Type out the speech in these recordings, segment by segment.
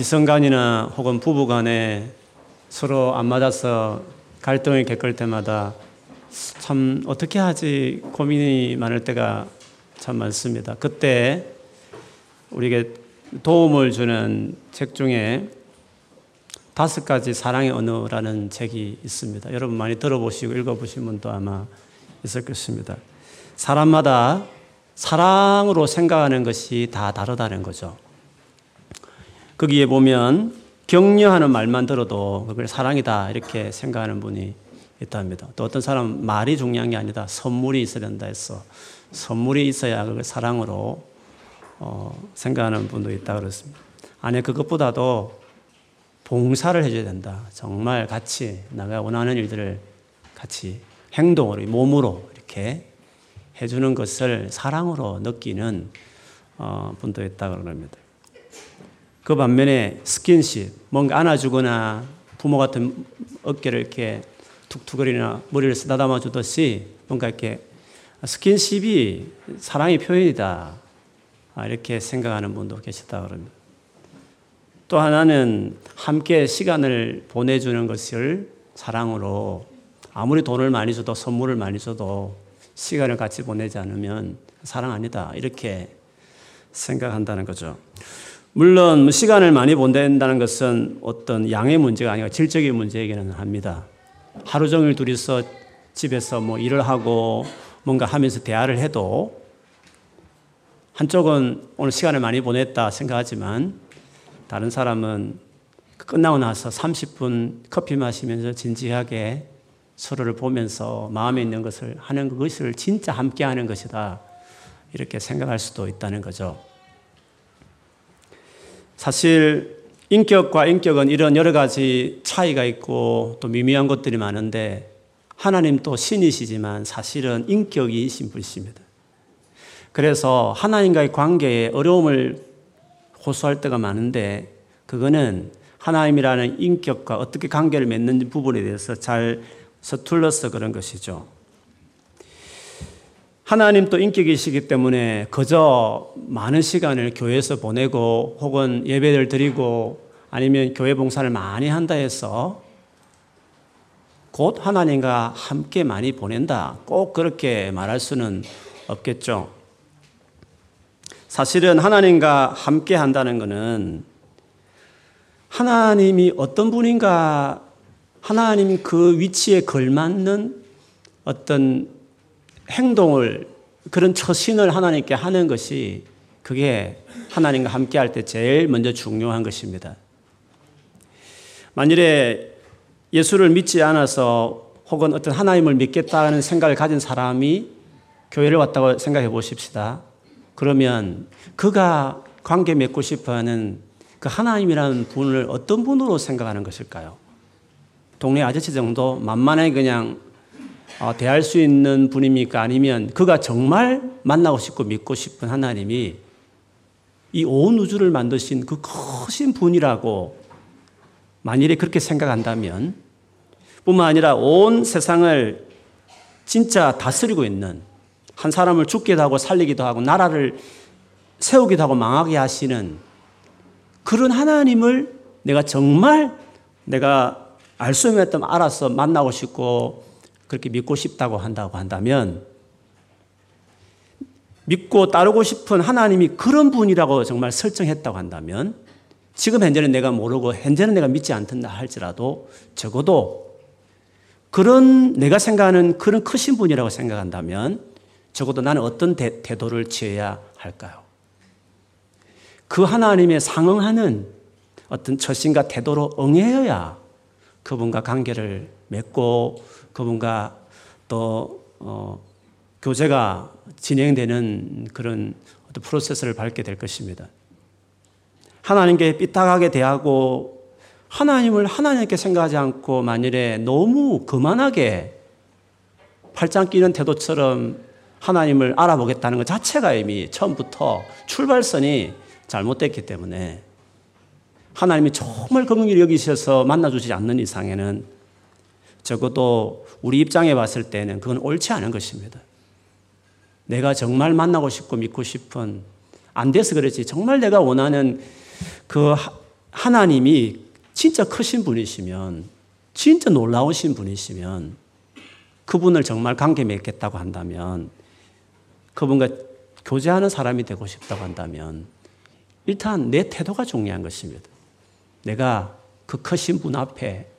이성간이나 혹은 부부간에 서로 안 맞아서 갈등을 겪을 때마다 참 어떻게 하지 고민이 많을 때가 참 많습니다. 그때 우리에게 도움을 주는 책 중에 다섯 가지 사랑의 언어라는 책이 있습니다. 여러분 많이 들어보시고 읽어보신 분도 아마 있을 것입니다. 사람마다 사랑으로 생각하는 것이 다 다르다는 거죠. 거기에 보면 격려하는 말만 들어도 그걸 사랑이다 이렇게 생각하는 분이 있답니다. 또 어떤 사람 말이 중요한 게 아니다. 선물이 있어야 된다 해서 선물이 있어야 그걸 사랑으로 어, 생각하는 분도 있다 그렇습니다. 아니 그것보다도 봉사를 해줘야 된다. 정말 같이 내가 원하는 일들을 같이 행동으로 몸으로 이렇게 해주는 것을 사랑으로 느끼는 어, 분도 있다 그럽니다. 그 반면에 스킨십, 뭔가 안아주거나 부모 같은 어깨를 이렇게 툭툭거리나 머리를 쓰다듬어 주듯이 뭔가 이렇게 스킨십이 사랑의 표현이다. 아, 이렇게 생각하는 분도 계시다 그럽니다. 또 하나는 함께 시간을 보내주는 것을 사랑으로 아무리 돈을 많이 줘도 선물을 많이 줘도 시간을 같이 보내지 않으면 사랑 아니다. 이렇게 생각한다는 거죠. 물론 뭐 시간을 많이 보낸다는 것은 어떤 양의 문제가 아니라 질적인 문제이기는 합니다. 하루 종일 둘이서 집에서 뭐 일을 하고 뭔가 하면서 대화를 해도 한쪽은 오늘 시간을 많이 보냈다 생각하지만 다른 사람은 끝나고 나서 30분 커피 마시면서 진지하게 서로를 보면서 마음에 있는 것을 하는 것을 진짜 함께 하는 것이다. 이렇게 생각할 수도 있다는 거죠. 사실 인격과 인격은 이런 여러 가지 차이가 있고 또 미미한 것들이 많은데 하나님 또 신이시지만 사실은 인격이신 분이십니다. 그래서 하나님과의 관계에 어려움을 호소할 때가 많은데 그거는 하나님이라는 인격과 어떻게 관계를 맺는 부분에 대해서 잘 서툴러서 그런 것이죠. 하나님 또 인격이시기 때문에 그저 많은 시간을 교회에서 보내고 혹은 예배를 드리고 아니면 교회 봉사를 많이 한다 해서 곧 하나님과 함께 많이 보낸다. 꼭 그렇게 말할 수는 없겠죠. 사실은 하나님과 함께 한다는 것은 하나님이 어떤 분인가 하나님 그 위치에 걸맞는 어떤 행동을 그런 처신을 하나님께 하는 것이 그게 하나님과 함께 할 때 제일 먼저 중요한 것입니다. 만일에 예수를 믿지 않아서 혹은 어떤 하나님을 믿겠다는 생각을 가진 사람이 교회를 왔다고 생각해 보십시다. 그러면 그가 관계 맺고 싶어 하는 그 하나님이라는 분을 어떤 분으로 생각하는 것일까요? 동네 아저씨 정도 만만하게 그냥 어, 대할 수 있는 분입니까? 아니면 그가 정말 만나고 싶고 믿고 싶은 하나님이 이 온 우주를 만드신 그 크신 분이라고 만일에 그렇게 생각한다면 뿐만 아니라 온 세상을 진짜 다스리고 있는 한 사람을 죽기도 하고 살리기도 하고 나라를 세우기도 하고 망하게 하시는 그런 하나님을 내가 정말 내가 알 수 없는 알아서 만나고 싶고 그렇게 믿고 싶다고 한다고 한다면 믿고 따르고 싶은 하나님이 그런 분이라고 정말 설정했다고 한다면 지금 현재는 내가 모르고 현재는 내가 믿지 않던다 할지라도 적어도 그런 내가 생각하는 그런 크신 분이라고 생각한다면 적어도 나는 어떤 대, 태도를 취해야 할까요? 그 하나님의 상응하는 어떤 처신과 태도로 응해야 그분과 관계를 맺고 그분과 또 어, 교제가 진행되는 그런 어떤 프로세스를 밟게 될 것입니다. 하나님께 삐딱하게 대하고 하나님을 하나님께 생각하지 않고 만일에 너무 거만하게 팔짱 끼는 태도처럼 하나님을 알아보겠다는 것 자체가 이미 처음부터 출발선이 잘못됐기 때문에 하나님이 정말 긍휼히 여기셔서 만나주지 않는 이상에는 적어도 우리 입장에 봤을 때는 그건 옳지 않은 것입니다. 내가 정말 만나고 싶고 믿고 싶은 안 돼서 그렇지 정말 내가 원하는 그 하나님이 진짜 크신 분이시면, 진짜 놀라우신 분이시면, 그분을 정말 관계 맺겠다고 한다면, 그분과 교제하는 사람이 되고 싶다고 한다면, 일단 내 태도가 중요한 것입니다. 내가 그 크신 분 앞에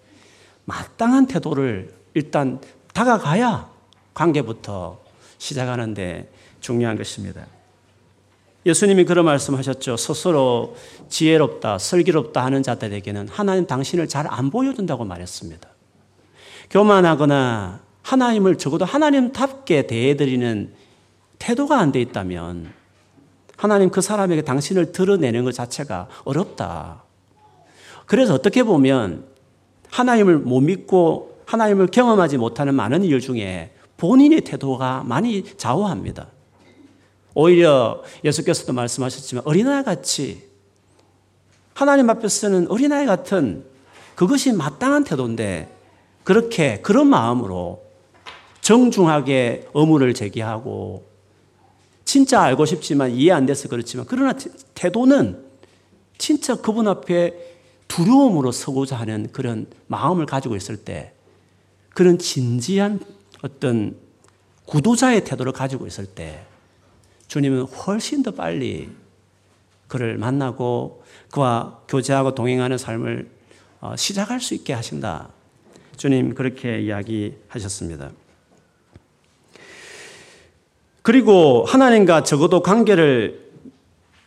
마땅한 태도를 일단 다가가야 관계부터 시작하는데 중요한 것입니다. 예수님이 그런 말씀하셨죠. 스스로 지혜롭다, 슬기롭다 하는 자들에게는 하나님 당신을 잘 안 보여준다고 말했습니다. 교만하거나 하나님을 적어도 하나님답게 대해드리는 태도가 안 돼 있다면 하나님 그 사람에게 당신을 드러내는 것 자체가 어렵다. 그래서 어떻게 보면 하나님을 못 믿고 하나님을 경험하지 못하는 많은 이유 중에 본인의 태도가 많이 좌우합니다. 오히려 예수께서도 말씀하셨지만 어린아이 같이 하나님 앞에서는 어린아이 같은 그것이 마땅한 태도인데 그렇게 그런 마음으로 정중하게 의문을 제기하고 진짜 알고 싶지만 이해 안 돼서 그렇지만 그러나 태도는 진짜 그분 앞에 두려움으로 서고자 하는 그런 마음을 가지고 있을 때 그런 진지한 어떤 구도자의 태도를 가지고 있을 때 주님은 훨씬 더 빨리 그를 만나고 그와 교제하고 동행하는 삶을 어, 시작할 수 있게 하신다. 주님 그렇게 이야기하셨습니다. 그리고 하나님과 적어도 관계를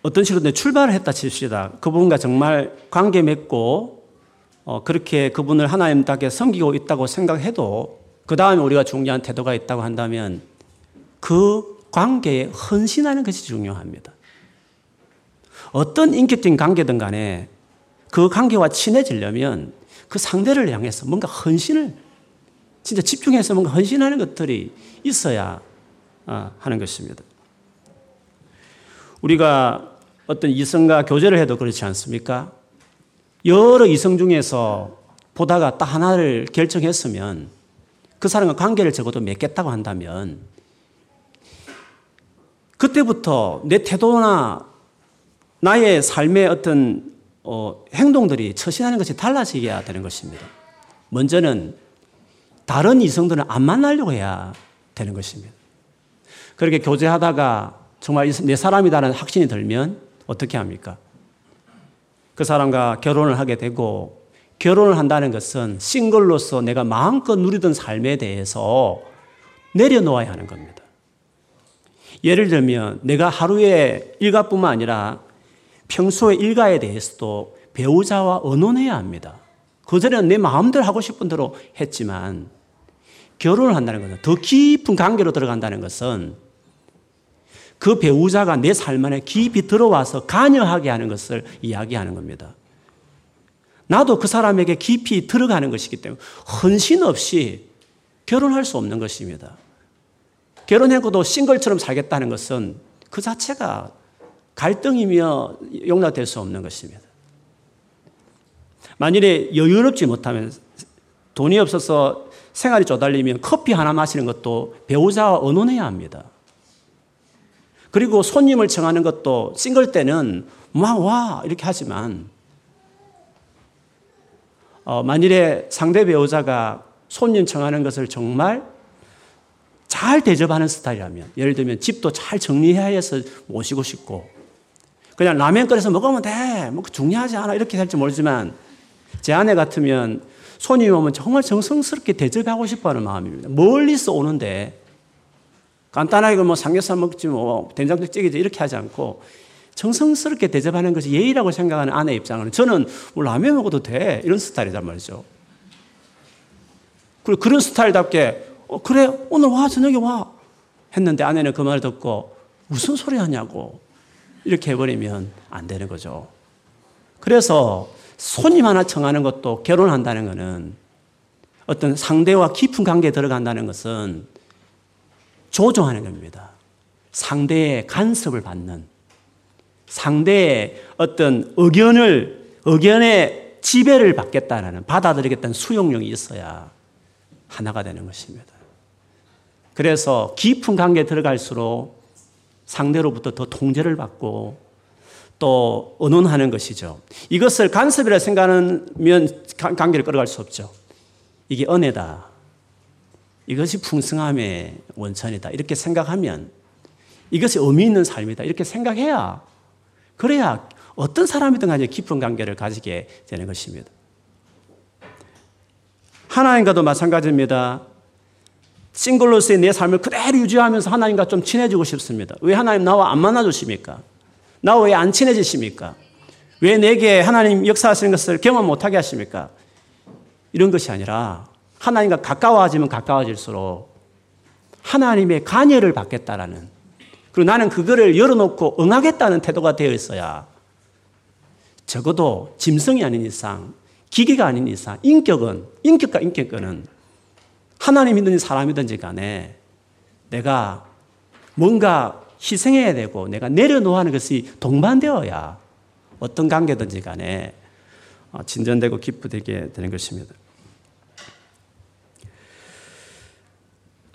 어떤 식으로 출발을 했다 칩시다. 그분과 정말 관계 맺고 어, 그렇게 그분을 하나님답게 섬기고 있다고 생각해도 그 다음에 우리가 중요한 태도가 있다고 한다면 그 관계에 헌신하는 것이 중요합니다. 어떤 인격적인 관계든 간에 그 관계와 친해지려면 그 상대를 향해서 뭔가 헌신을 진짜 집중해서 뭔가 헌신하는 것들이 있어야 어, 하는 것입니다. 우리가 어떤 이성과 교제를 해도 그렇지 않습니까? 여러 이성 중에서 보다가 딱 하나를 결정했으면 그 사람과 관계를 적어도 맺겠다고 한다면 그때부터 내 태도나 나의 삶의 어떤 어, 행동들이 처신하는 것이 달라지게 되는 것입니다. 먼저는 다른 이성들은 안 만나려고 해야 되는 것입니다. 그렇게 교제하다가 정말 내 사람이다라는 확신이 들면 어떻게 합니까? 그 사람과 결혼을 하게 되고 결혼을 한다는 것은 싱글로서 내가 마음껏 누리던 삶에 대해서 내려놓아야 하는 겁니다. 예를 들면 내가 하루에 일가뿐만 아니라 평소의 일가에 대해서도 배우자와 의논해야 합니다. 그전에는 내 마음대로 하고 싶은 대로 했지만 결혼을 한다는 것은 더 깊은 관계로 들어간다는 것은 그 배우자가 내 삶 안에 깊이 들어와서 관여하게 하는 것을 이야기하는 겁니다. 나도 그 사람에게 깊이 들어가는 것이기 때문에 헌신 없이 결혼할 수 없는 것입니다. 결혼했고도 싱글처럼 살겠다는 것은 그 자체가 갈등이며 용납될 수 없는 것입니다. 만일에 여유롭지 못하면 돈이 없어서 생활이 쪼달리면 커피 하나 마시는 것도 배우자와 의논해야 합니다. 그리고 손님을 청하는 것도 싱글 때는 막와 이렇게 하지만 어, 만일에 상대 배우자가 손님 청하는 것을 정말 잘 대접하는 스타일이라면 예를 들면 집도 잘 정리해야 해서 모시고 싶고 그냥 라면 끓여서 먹으면 돼. 뭐 중요하지 않아. 이렇게 될지 모르지만 제 아내 같으면 손님이 오면 정말 정성스럽게 대접하고 싶어 하는 마음입니다. 멀리서 오는데 간단하게 뭐 삼겹살 먹지 뭐 된장도 찌개지 이렇게 하지 않고 정성스럽게 대접하는 것이 예의라고 생각하는 아내 입장은 저는 뭐 라면 먹어도 돼. 이런 스타일이란 말이죠. 그리고 그런 스타일답게 어, 그래 오늘 와 저녁에 와 했는데 아내는 그 말을 듣고 무슨 소리 하냐고 이렇게 해버리면 안 되는 거죠. 그래서 손님 하나 청하는 것도 결혼한다는 것은 어떤 상대와 깊은 관계에 들어간다는 것은 조종하는 겁니다. 상대의 간섭을 받는 상대의 어떤 의견을, 의견의 지배를 받겠다는, 받아들이겠다는 수용력이 있어야 하나가 되는 것입니다. 그래서 깊은 관계에 들어갈수록 상대로부터 더 통제를 받고 또 언론하는 것이죠. 이것을 간섭이라 생각하면 관계를 끌어갈 수 없죠. 이게 은혜다. 이것이 풍성함의 원천이다. 이렇게 생각하면 이것이 의미 있는 삶이다. 이렇게 생각해야 그래야 어떤 사람이든 간에 깊은 관계를 가지게 되는 것입니다. 하나님과도 마찬가지입니다. 싱글로서의 내 삶을 그대로 유지하면서 하나님과 좀 친해지고 싶습니다. 왜 하나님 나와 안 만나주십니까? 나와 왜안 친해지십니까? 왜 내게 하나님 역사하시는 것을 경험 못하게 하십니까? 이런 것이 아니라 하나님과 가까워지면 가까워질수록 하나님의 관여를 받겠다라는 그리고 나는 그거를 열어놓고 응하겠다는 태도가 되어 있어야 적어도 짐승이 아닌 이상, 기계가 아닌 이상, 인격은, 인격과 인격은 하나님이든지 사람이든지 간에 내가 뭔가 희생해야 되고 내가 내려놓아는 것이 동반되어야 어떤 관계든지 간에 진전되고 기쁘게 되는 것입니다.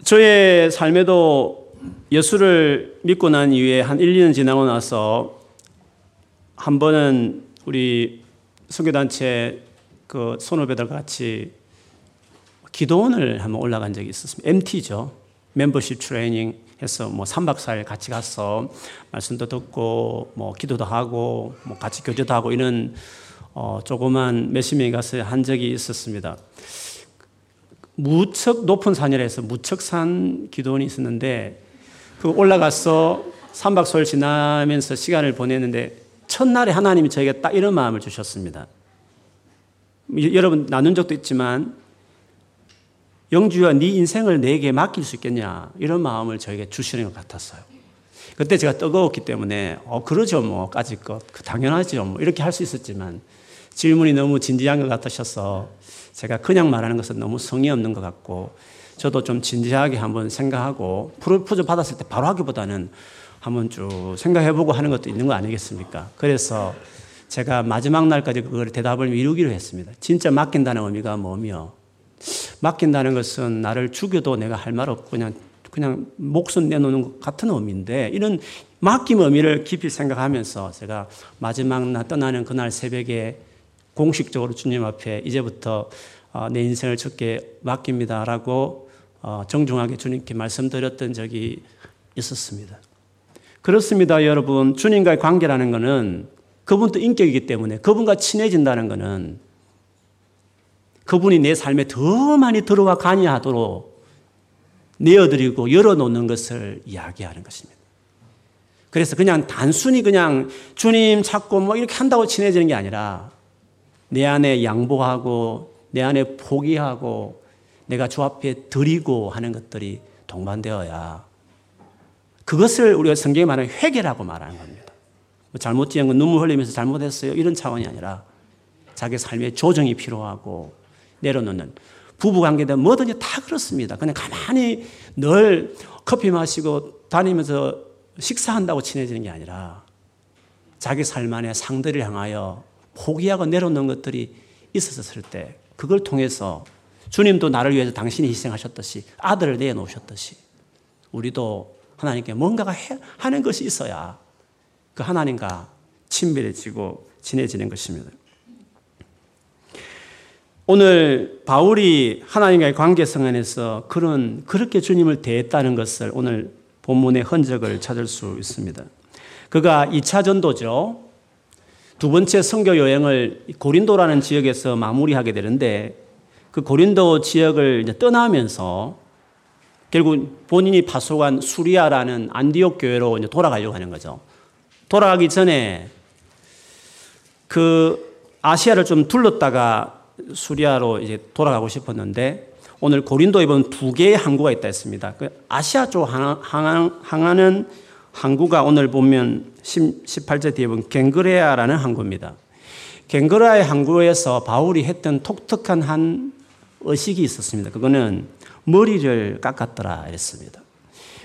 저의 삶에도 예수를 믿고 난 이후에 한 1, 2년 지나고 나서 한 번은 우리 선교단체 그 선후배들 같이 기도원을 한번 올라간 적이 있었습니다. MT죠. 멤버십 트레이닝 해서 뭐 3박 4일 같이 가서 말씀도 듣고 뭐 기도도 하고 뭐 같이 교제도 하고 이런 어 조그만 명이 가서 한 적이 있었습니다. 무척 높은 산이라서 무척 산 기도원이 있었는데 그 올라가서 3박 4일 지나면서 시간을 보냈는데 첫날에 하나님이 저에게 딱 이런 마음을 주셨습니다. 여러분 나눈 적도 있지만 영주야 네 인생을 내게 맡길 수 있겠냐 이런 마음을 저에게 주시는 것 같았어요. 그때 제가 뜨거웠기 때문에 어 그러죠 뭐까지 것그 당연하죠 뭐 이렇게 할 수 있었지만 질문이 너무 진지한 것 같으셔서 제가 그냥 말하는 것은 너무 성의 없는 것 같고 저도 좀 진지하게 한번 생각하고 프로포즈 받았을 때 바로 하기보다는 한번 쭉 생각해보고 하는 것도 있는 거 아니겠습니까? 그래서 제가 마지막 날까지 그걸 대답을 미루기로 했습니다. 진짜 맡긴다는 의미가 뭐며 맡긴다는 것은 나를 죽여도 내가 할 말 없고 그냥 그냥 목숨 내놓는 것 같은 의미인데 이런 맡김 의미를 깊이 생각하면서 제가 마지막 날 떠나는 그날 새벽에 공식적으로 주님 앞에 이제부터 어, 내 인생을 주께 맡깁니다라고 어, 정중하게 주님께 말씀드렸던 적이 있었습니다. 그렇습니다, 여러분. 주님과의 관계라는 것은 그분도 인격이기 때문에 그분과 친해진다는 것은 그분이 내 삶에 더 많이 들어와 관여하도록 내어드리고 열어놓는 것을 이야기하는 것입니다. 그래서 그냥 단순히 그냥 주님 찾고 뭐 이렇게 한다고 친해지는 게 아니라 내 안에 양보하고 내 안에 포기하고 내가 주 앞에 드리고 하는 것들이 동반되어야 그것을 우리가 성경에 말하는 회개라고 말하는 겁니다. 뭐 잘못 지은 건 눈물 흘리면서 잘못했어요. 이런 차원이 아니라 자기 삶의 조정이 필요하고 내려놓는 부부 관계든 뭐든지 다 그렇습니다. 그냥 가만히 늘 커피 마시고 다니면서 식사한다고 친해지는 게 아니라 자기 삶 안에 상대를 향하여 포기하고 내려놓는 것들이 있었을 때 그걸 통해서 주님도 나를 위해서 당신이 희생하셨듯이 아들을 내놓으셨듯이 우리도 하나님께 뭔가가 해, 하는 것이 있어야 그 하나님과 친밀해지고 친해지는 것입니다. 오늘 바울이 하나님과의 관계성 안에서 그런 그렇게 주님을 대했다는 것을 오늘 본문의 흔적을 찾을 수 있습니다. 그가 2차 전도죠. 두 번째 선교 여행을 고린도라는 지역에서 마무리하게 되는데 그 고린도 지역을 떠나면서 결국 본인이 파송한 수리아라는 안디옥 교회로 이제 돌아가려고 하는 거죠. 돌아가기 전에 그 아시아를 좀 둘렀다가 수리아로 이제 돌아가고 싶었는데 오늘 고린도에 보면 두 개의 항구가 있다 했습니다. 그 아시아 쪽 항하는 항구가 오늘 보면 18절 뒤에 보면 갱그레아라는 항구입니다. 갱그레아의 항구에서 바울이 했던 독특한 한 의식이 있었습니다. 그거는 머리를 깎았더라 했습니다.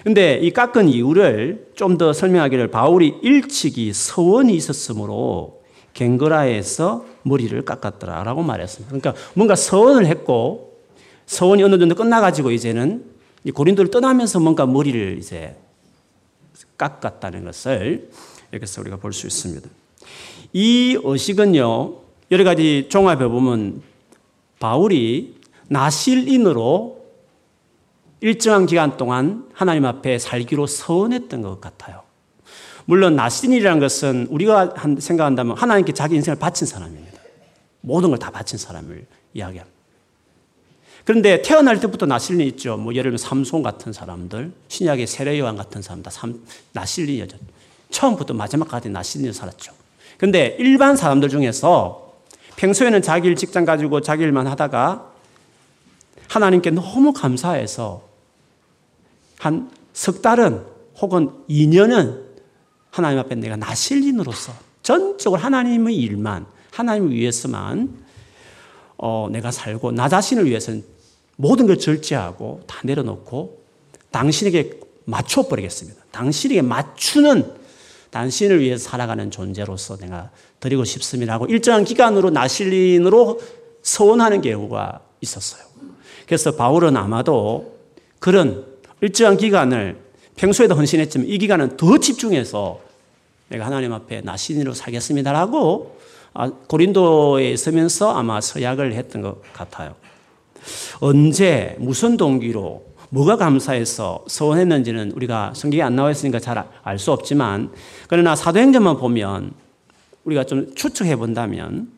근데 이 깎은 이유를 좀 더 설명하기를 바울이 일찍이 서원이 있었으므로 갱그라에서 머리를 깎았더라라고 말했습니다. 그러니까 뭔가 서원을 했고 서원이 어느 정도 끝나가지고 이제는 고린도를 떠나면서 뭔가 머리를 이제 깎았다는 것을 여기서 우리가 볼 수 있습니다. 이 의식은요, 여러 가지 종합해 보면 바울이 나실인으로 일정한 기간 동안 하나님 앞에 살기로 서원했던 것 같아요. 물론 나신이라는 것은 우리가 생각한다면 하나님께 자기 인생을 바친 사람입니다. 모든 걸 다 바친 사람을 이야기합니다. 그런데 태어날 때부터 나실린이 있죠. 뭐 예를 들면 삼손 같은 사람들, 신약의 세례요한 같은 사람들 다 나실린이죠. 처음부터 마지막까지 나실린으로 살았죠. 그런데 일반 사람들 중에서 평소에는 자기 일 직장 가지고 자기 일만 하다가 하나님께 너무 감사해서 한 석 달은 혹은 2년은 하나님 앞에 내가 나실린으로서 전적으로 하나님의 일만, 하나님을 위해서만 어, 내가 살고 나 자신을 위해서는 모든 걸 절제하고 다 내려놓고 당신에게 맞춰버리겠습니다. 당신에게 맞추는 당신을 위해서 살아가는 존재로서 내가 드리고 싶습니다고 일정한 기간으로 나실린으로 서원하는 경우가 있었어요. 그래서 바울은 아마도 그런 일정한 기간을 평소에도 헌신했지만 이 기간은 더 집중해서 내가 하나님 앞에 나신으로 살겠습니다라고 아, 고린도에 있으면서 아마 서약을 했던 것 같아요. 언제 무슨 동기로 뭐가 감사해서 서원했는지는 우리가 성경에 안 나와 있으니까 잘 알 수 없지만 그러나 사도행전만 보면 우리가 좀 추측해 본다면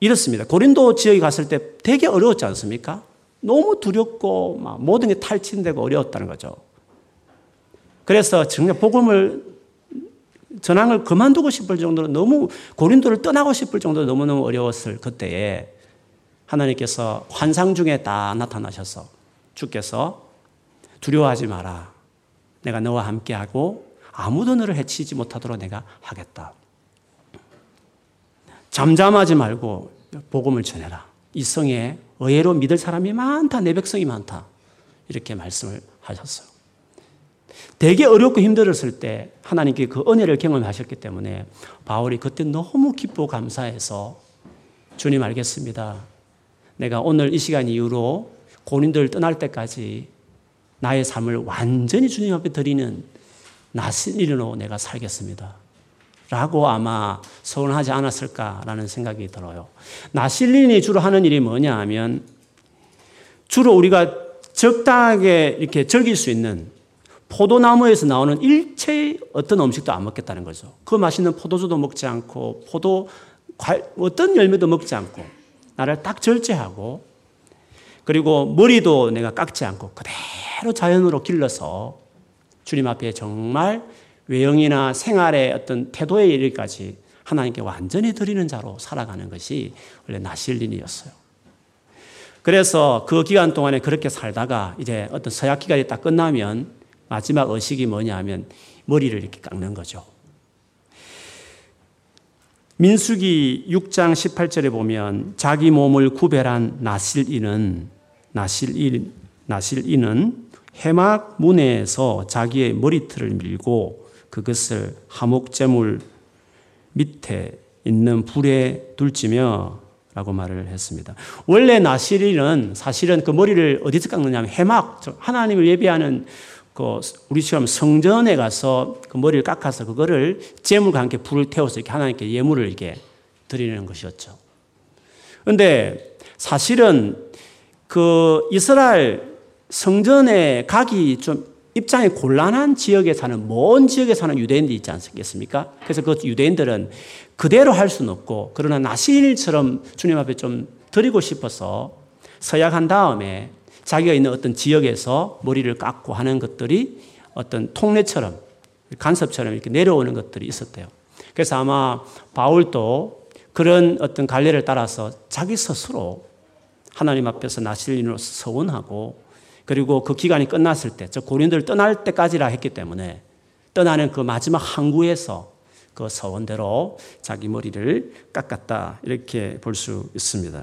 이렇습니다. 고린도 지역에 갔을 때 되게 어려웠지 않습니까? 너무 두렵고 막 모든 게 탈취되고 어려웠다는 거죠. 그래서 정말 복음을 전황을 그만두고 싶을 정도로 너무 고린도를 떠나고 싶을 정도로 너무너무 어려웠을 그때에 하나님께서 환상 중에 다 나타나셔서 주께서 두려워하지 마라. 내가 너와 함께하고 아무도 너를 해치지 못하도록 내가 하겠다. 잠잠하지 말고 복음을 전해라. 이 성에 의외로 믿을 사람이 많다. 내 백성이 많다. 이렇게 말씀을 하셨어요. 되게 어렵고 힘들었을 때 하나님께 그 은혜를 경험하셨기 때문에 바울이 그때 너무 기쁘고 감사해서 주님 알겠습니다. 내가 오늘 이 시간 이후로 고린도를 떠날 때까지 나의 삶을 완전히 주님 앞에 드리는 낯선 일로 내가 살겠습니다. 라고 아마 서운하지 않았을까라는 생각이 들어요. 나실린이 주로 하는 일이 뭐냐 하면 주로 우리가 적당하게 이렇게 즐길 수 있는 포도나무에서 나오는 일체의 어떤 음식도 안 먹겠다는 거죠. 그 맛있는 포도주도 먹지 않고 포도 어떤 열매도 먹지 않고 나를 딱 절제하고 그리고 머리도 내가 깎지 않고 그대로 자연으로 길러서 주님 앞에 정말 외형이나 생활의 어떤 태도에 이르기까지 하나님께 완전히 드리는 자로 살아가는 것이 원래 나실린이었어요. 그래서 그 기간 동안에 그렇게 살다가 이제 어떤 서약 기간이 딱 끝나면 마지막 의식이 뭐냐 하면 머리를 이렇게 깎는 거죠. 민수기 6장 18절에 보면 자기 몸을 구별한 나실인은 나실인 나실인은 해막 문에서 자기의 머리털을 밀고 그것을 하목제물 밑에 있는 불에 둘지며 라고 말을 했습니다. 원래 나실인은 사실은 그 머리를 어디서 깎느냐면 해막, 하나님을 예배하는 그 우리처럼 성전에 가서 그 머리를 깎아서 그거를 재물과 함께 불을 태워서 이렇게 하나님께 예물을 이렇게 드리는 것이었죠. 그런데 사실은 그 이스라엘 성전에 가기 좀 입장이 곤란한 지역에 사는 먼 지역에 사는 유대인들이 있지 않겠습니까? 그래서 그 유대인들은 그대로 할 수는 없고 그러나 나실처럼 주님 앞에 좀 드리고 싶어서 서약한 다음에 자기가 있는 어떤 지역에서 머리를 깎고 하는 것들이 어떤 통례처럼 간섭처럼 이렇게 내려오는 것들이 있었대요. 그래서 아마 바울도 그런 어떤 관례를 따라서 자기 스스로 하나님 앞에서 나실인으로 서원하고 그리고 그 기간이 끝났을 때, 저 고린도를 떠날 때까지라 했기 때문에 떠나는 그 마지막 항구에서 그 서원대로 자기 머리를 깎았다. 이렇게 볼 수 있습니다.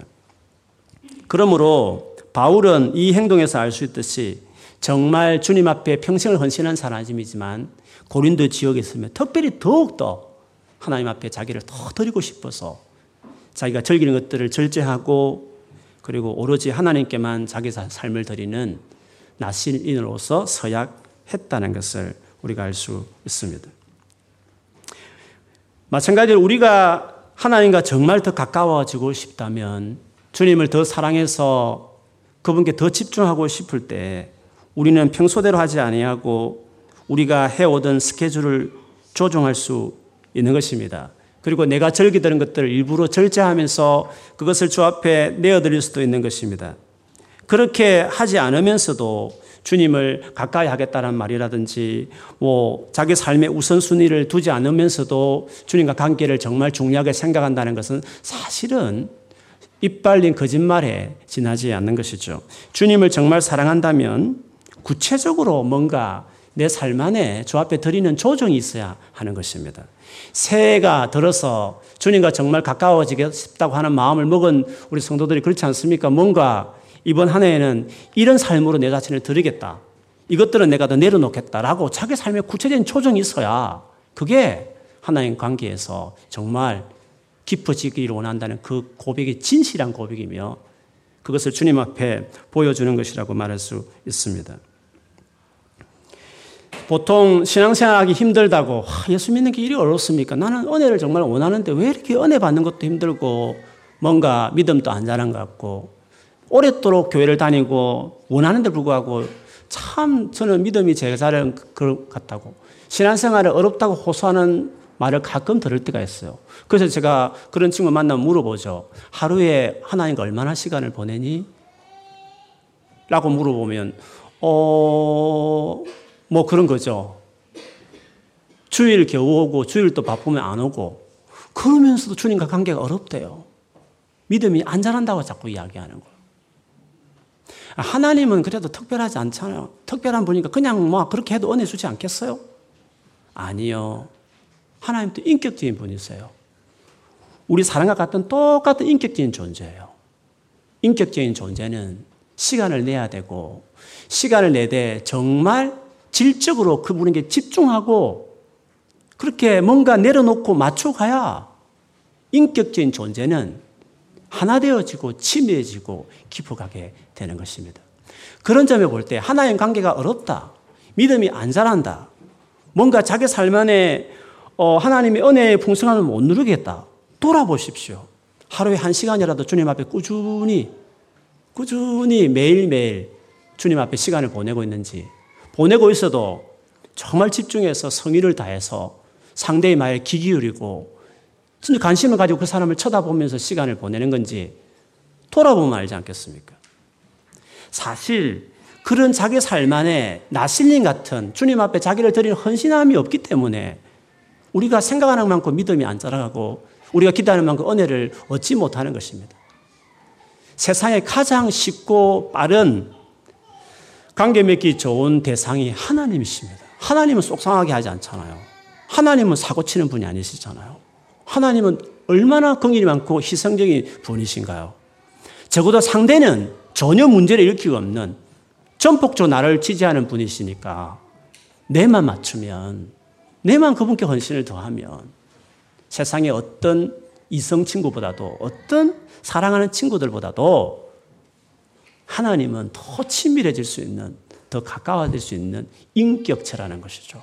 그러므로 바울은 이 행동에서 알 수 있듯이 정말 주님 앞에 평생을 헌신한 사람이지만 고린도 지역에 있으면 특별히 더욱더 하나님 앞에 자기를 더 드리고 싶어서 자기가 즐기는 것들을 절제하고 그리고 오로지 하나님께만 자기 삶을 드리는 나신인으로서 서약했다는 것을 우리가 알 수 있습니다. 마찬가지로 우리가 하나님과 정말 더 가까워지고 싶다면 주님을 더 사랑해서 그분께 더 집중하고 싶을 때 우리는 평소대로 하지 아니하고 우리가 해오던 스케줄을 조정할 수 있는 것입니다. 그리고 내가 절기되는 것들을 일부러 절제하면서 그것을 주 앞에 내어드릴 수도 있는 것입니다. 그렇게 하지 않으면서도 주님을 가까이 하겠다는 말이라든지 뭐 자기 삶의 우선순위를 두지 않으면서도 주님과 관계를 정말 중요하게 생각한다는 것은 사실은 이빨린 거짓말에 지나지 않는 것이죠. 주님을 정말 사랑한다면 구체적으로 뭔가 내 삶 안에 주 앞에 드리는 조정이 있어야 하는 것입니다. 새해가 들어서 주님과 정말 가까워지고 싶다고 하는 마음을 먹은 우리 성도들이 그렇지 않습니까? 뭔가 이번 한 해에는 이런 삶으로 내 자신을 드리겠다. 이것들은 내가 더 내려놓겠다라고 자기 삶에 구체적인 초정이 있어야 그게 하나님 관계에서 정말 깊어지기를 원한다는 그 고백이 진실한 고백이며 그것을 주님 앞에 보여주는 것이라고 말할 수 있습니다. 보통 신앙생활하기 힘들다고 예수 믿는 게 이리 어렵습니까? 나는 은혜를 정말 원하는데 왜 이렇게 은혜 받는 것도 힘들고 뭔가 믿음도 안 자란 것 같고 오랫도록 교회를 다니고 원하는데 불구하고 참 저는 믿음이 제자는 것 같다고 신앙생활을 어렵다고 호소하는 말을 가끔 들을 때가 있어요. 그래서 제가 그런 친구 만나면 물어보죠. 하루에 하나님과 얼마나 시간을 보내니? 라고 물어보면, 어, 뭐 그런 거죠. 주일 겨우 오고, 주일 또 바쁘면 안 오고, 그러면서도 주님과 관계가 어렵대요. 믿음이 안 자란다고 자꾸 이야기하는 거예요. 하나님은 그래도 특별하지 않잖아요. 특별한 분이니까 그냥 뭐 그렇게 해도 은혜 주지 않겠어요? 아니요. 하나님도 인격적인 분이세요. 우리 사람과 같은 똑같은 인격적인 존재예요. 인격적인 존재는 시간을 내야 되고 시간을 내되 정말 질적으로 그분에게 집중하고 그렇게 뭔가 내려놓고 맞춰가야 인격적인 존재는 하나 되어지고 치밀해지고 깊어가게 되는 것입니다. 그런 점에 볼 때 하나님 관계가 어렵다. 믿음이 안 자란다. 뭔가 자기 삶 안에 어, 하나님의 은혜의 풍성함을 못 누리겠다. 돌아보십시오. 하루에 한 시간이라도 주님 앞에 꾸준히, 꾸준히 매일매일 주님 앞에 시간을 보내고 있는지, 보내고 있어도 정말 집중해서 성의를 다해서 상대의 말에 귀 기울이고 진짜 관심을 가지고 그 사람을 쳐다보면서 시간을 보내는 건지 돌아보면 알지 않겠습니까? 사실 그런 자기 삶 안에 나실린 같은 주님 앞에 자기를 드리는 헌신함이 없기 때문에 우리가 생각하는 만큼 믿음이 안 자라가고 우리가 기도하는 만큼 은혜를 얻지 못하는 것입니다. 세상에 가장 쉽고 빠른 관계 맺기 좋은 대상이 하나님이십니다. 하나님은 속상하게 하지 않잖아요. 하나님은 사고 치는 분이 아니시잖아요. 하나님은 얼마나 긍일이 많고 희생적인 분이신가요? 적어도 상대는 전혀 문제를 일으키고 없는 전폭적으로 나를 지지하는 분이시니까 내만 맞추면 내만 그분께 헌신을 더하면 세상의 어떤 이성 친구보다도 어떤 사랑하는 친구들보다도 하나님은 더 친밀해질 수 있는 더 가까워질 수 있는 인격체라는 것이죠.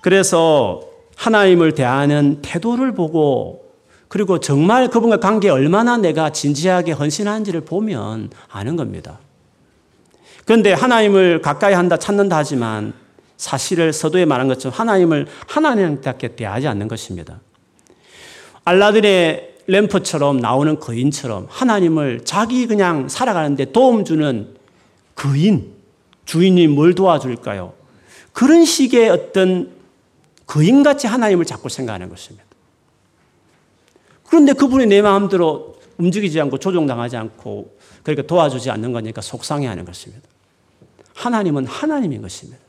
그래서 하나님을 대하는 태도를 보고 그리고 정말 그분과 관계에 얼마나 내가 진지하게 헌신하는지를 보면 아는 겁니다. 그런데 하나님을 가까이 한다, 찾는다 하지만 사실을 서도에 말한 것처럼 하나님을 하나님답게 대하지 않는 것입니다. 알라딘의 램프처럼 나오는 거인처럼 하나님을 자기 그냥 살아가는데 도움 주는 거인, 주인이 뭘 도와줄까요? 그런 식의 어떤 거인같이 하나님을 자꾸 생각하는 것입니다. 그런데 그분이 내 마음대로 움직이지 않고 조종당하지 않고 그러니까 도와주지 않는 거니까 속상해 하는 것입니다. 하나님은 하나님인 것입니다.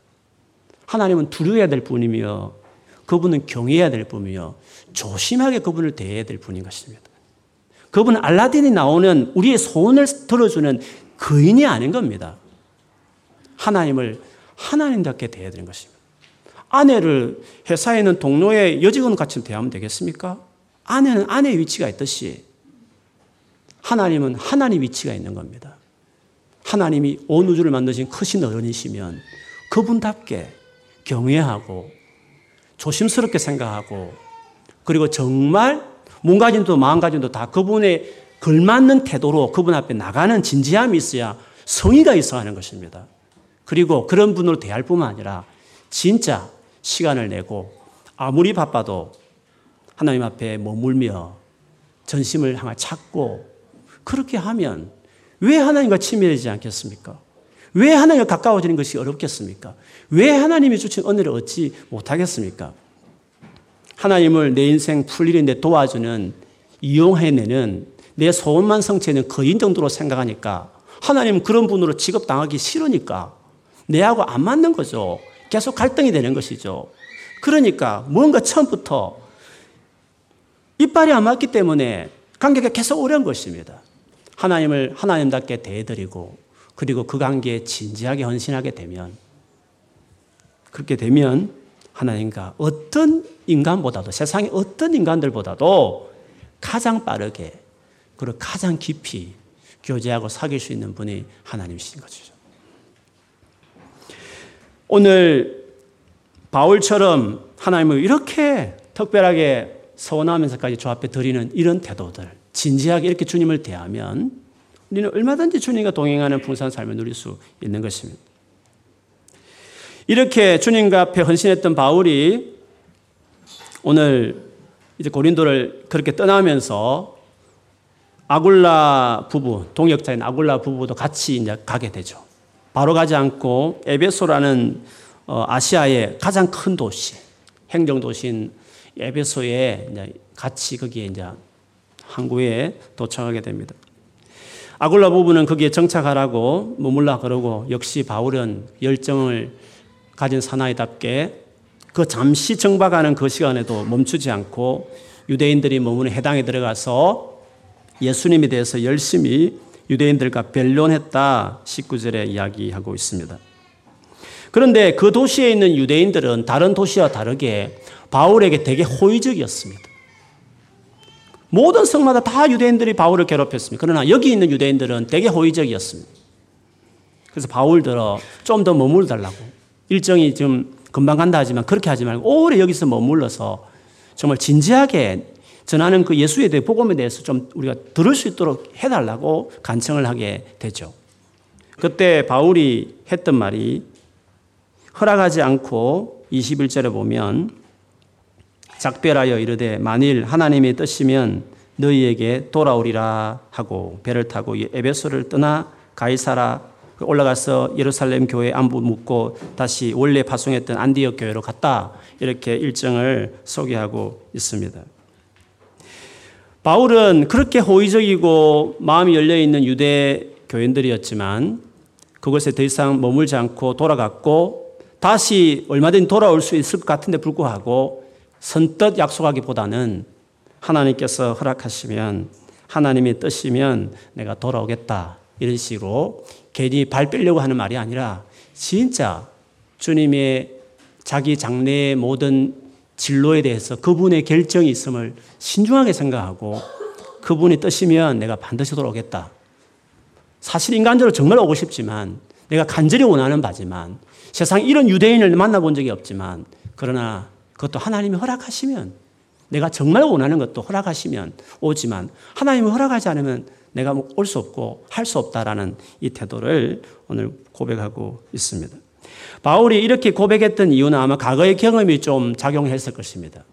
하나님은 두려워야 될 분이며 그분은 경외해야 될 분이며 조심하게 그분을 대해야 될 분인 것입니다. 그분은 알라딘이 나오는 우리의 소원을 들어주는 거인이 아닌 겁니다. 하나님을 하나님답게 대해야 되는 것입니다. 아내를 회사에 있는 동료의 여직원 같이 대하면 되겠습니까? 아내는 아내의 위치가 있듯이 하나님은 하나님 위치가 있는 겁니다. 하나님이 온 우주를 만드신 크신 어른이시면 그분답게 경외하고 조심스럽게 생각하고 그리고 정말 몸가짐도 마음가짐도 다 그분의 걸맞는 태도로 그분 앞에 나가는 진지함이 있어야 성의가 있어 하는 것입니다. 그리고 그런 분으로 대할 뿐만 아니라 진짜 시간을 내고 아무리 바빠도 하나님 앞에 머물며 전심을 향해 찾고 그렇게 하면 왜 하나님과 친밀해지지 않겠습니까? 왜 하나님과 가까워지는 것이 어렵겠습니까? 왜 하나님이 주신 은혜를 얻지 못하겠습니까? 하나님을 내 인생 풀리는데 도와주는 이용해내는 내 소원만 성취는 거인 정도로 생각하니까 하나님 그런 분으로 취급당하기 싫으니까 내하고 안 맞는 거죠. 계속 갈등이 되는 것이죠. 그러니까 뭔가 처음부터 이빨이 안 맞기 때문에 관계가 계속 어려운 것입니다. 하나님을 하나님답게 대해드리고 그리고 그 관계에 진지하게 헌신하게 되면 그렇게 되면 하나님과 어떤 인간보다도 세상의 어떤 인간들보다도 가장 빠르게 그리고 가장 깊이 교제하고 사귈 수 있는 분이 하나님이신 것이죠. 오늘 바울처럼 하나님을 이렇게 특별하게 서원하면서까지 주 앞에 드리는 이런 태도들, 진지하게 이렇게 주님을 대하면 우리는 얼마든지 주님과 동행하는 풍성한 삶을 누릴 수 있는 것입니다. 이렇게 주님과 앞에 헌신했던 바울이 오늘 이제 고린도를 그렇게 떠나면서 아굴라 부부, 동역자인 아굴라 부부도 같이 이제 가게 되죠. 바로 가지 않고 에베소라는 어, 아시아의 가장 큰 도시, 행정 도시인 에베소에 같이 거기에 이제 항구에 도착하게 됩니다. 아굴라 부부는 거기에 정착하라고 머물라 그러고 역시 바울은 열정을 가진 사나이답게 그 잠시 정박하는 그 시간에도 멈추지 않고 유대인들이 머무는 해당에 들어가서 예수님에 대해서 열심히 유대인들과 변론했다 19절에 이야기하고 있습니다. 그런데 그 도시에 있는 유대인들은 다른 도시와 다르게 바울에게 되게 호의적이었습니다. 모든 성마다 다 유대인들이 바울을 괴롭혔습니다. 그러나 여기 있는 유대인들은 되게 호의적이었습니다. 그래서 바울 들어 좀 더 머물 달라고. 일정이 좀 금방 간다 하지만 그렇게 하지 말고 오래 여기서 머물러서 정말 진지하게 전하는 그 예수에 대해 복음에 대해서 좀 우리가 들을 수 있도록 해달라고 간청을 하게 되죠. 그때 바울이 했던 말이 허락하지 않고 21절에 보면 작별하여 이르되 만일 하나님의 뜻이면 너희에게 돌아오리라 하고 배를 타고 에베소를 떠나 가이사라 올라가서 예루살렘 교회 안부 묻고 다시 원래 파송했던 안디옥 교회로 갔다 이렇게 일정을 소개하고 있습니다. 바울은 그렇게 호의적이고 마음이 열려 있는 유대 교인들이었지만 그것에 더 이상 머물지 않고 돌아갔고 다시 얼마든지 돌아올 수 있을 것 같은데 불구하고 선뜻 약속하기보다는 하나님께서 허락하시면 하나님의 뜻이면 내가 돌아오겠다 이런 식으로 괜히 발 빼려고 하는 말이 아니라 진짜 주님의 자기 장래의 모든 진로에 대해서 그분의 결정이 있음을 신중하게 생각하고 그분이 뜻이면 내가 반드시 돌아오겠다. 사실 인간적으로 정말 오고 싶지만 내가 간절히 원하는 바지만 세상 이런 유대인을 만나본 적이 없지만 그러나 그것도 하나님이 허락하시면 내가 정말 원하는 것도 허락하시면 오지만 하나님이 허락하지 않으면 내가 뭐 올 수 없고 할 수 없다라는 이 태도를 오늘 고백하고 있습니다. 바울이 이렇게 고백했던 이유는 아마 과거의 경험이 좀 작용했을 것입니다.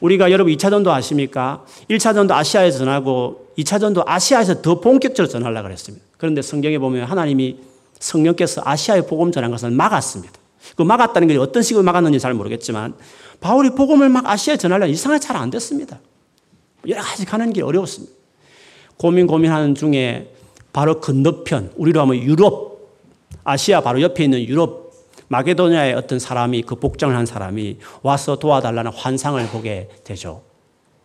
우리가 여러분 2차전도 아십니까? 1차전도 아시아에서 전하고 2차전도 아시아에서 더 본격적으로 전하려고 그랬습니다. 그런데 성경에 보면 하나님이 성령께서 아시아에 복음 전한 것을 막았습니다. 그 막았다는 게 어떤 식으로 막았는지 잘 모르겠지만 바울이 복음을 막 아시아에 전하려면 이상하게 잘 안 됐습니다. 여러 가지 가는 게 어려웠습니다. 고민 고민하는 중에 바로 건너편, 우리로 하면 유럽, 아시아 바로 옆에 있는 유럽 마게도니아의 어떤 사람이 그 복장을 한 사람이 와서 도와달라는 환상을 보게 되죠.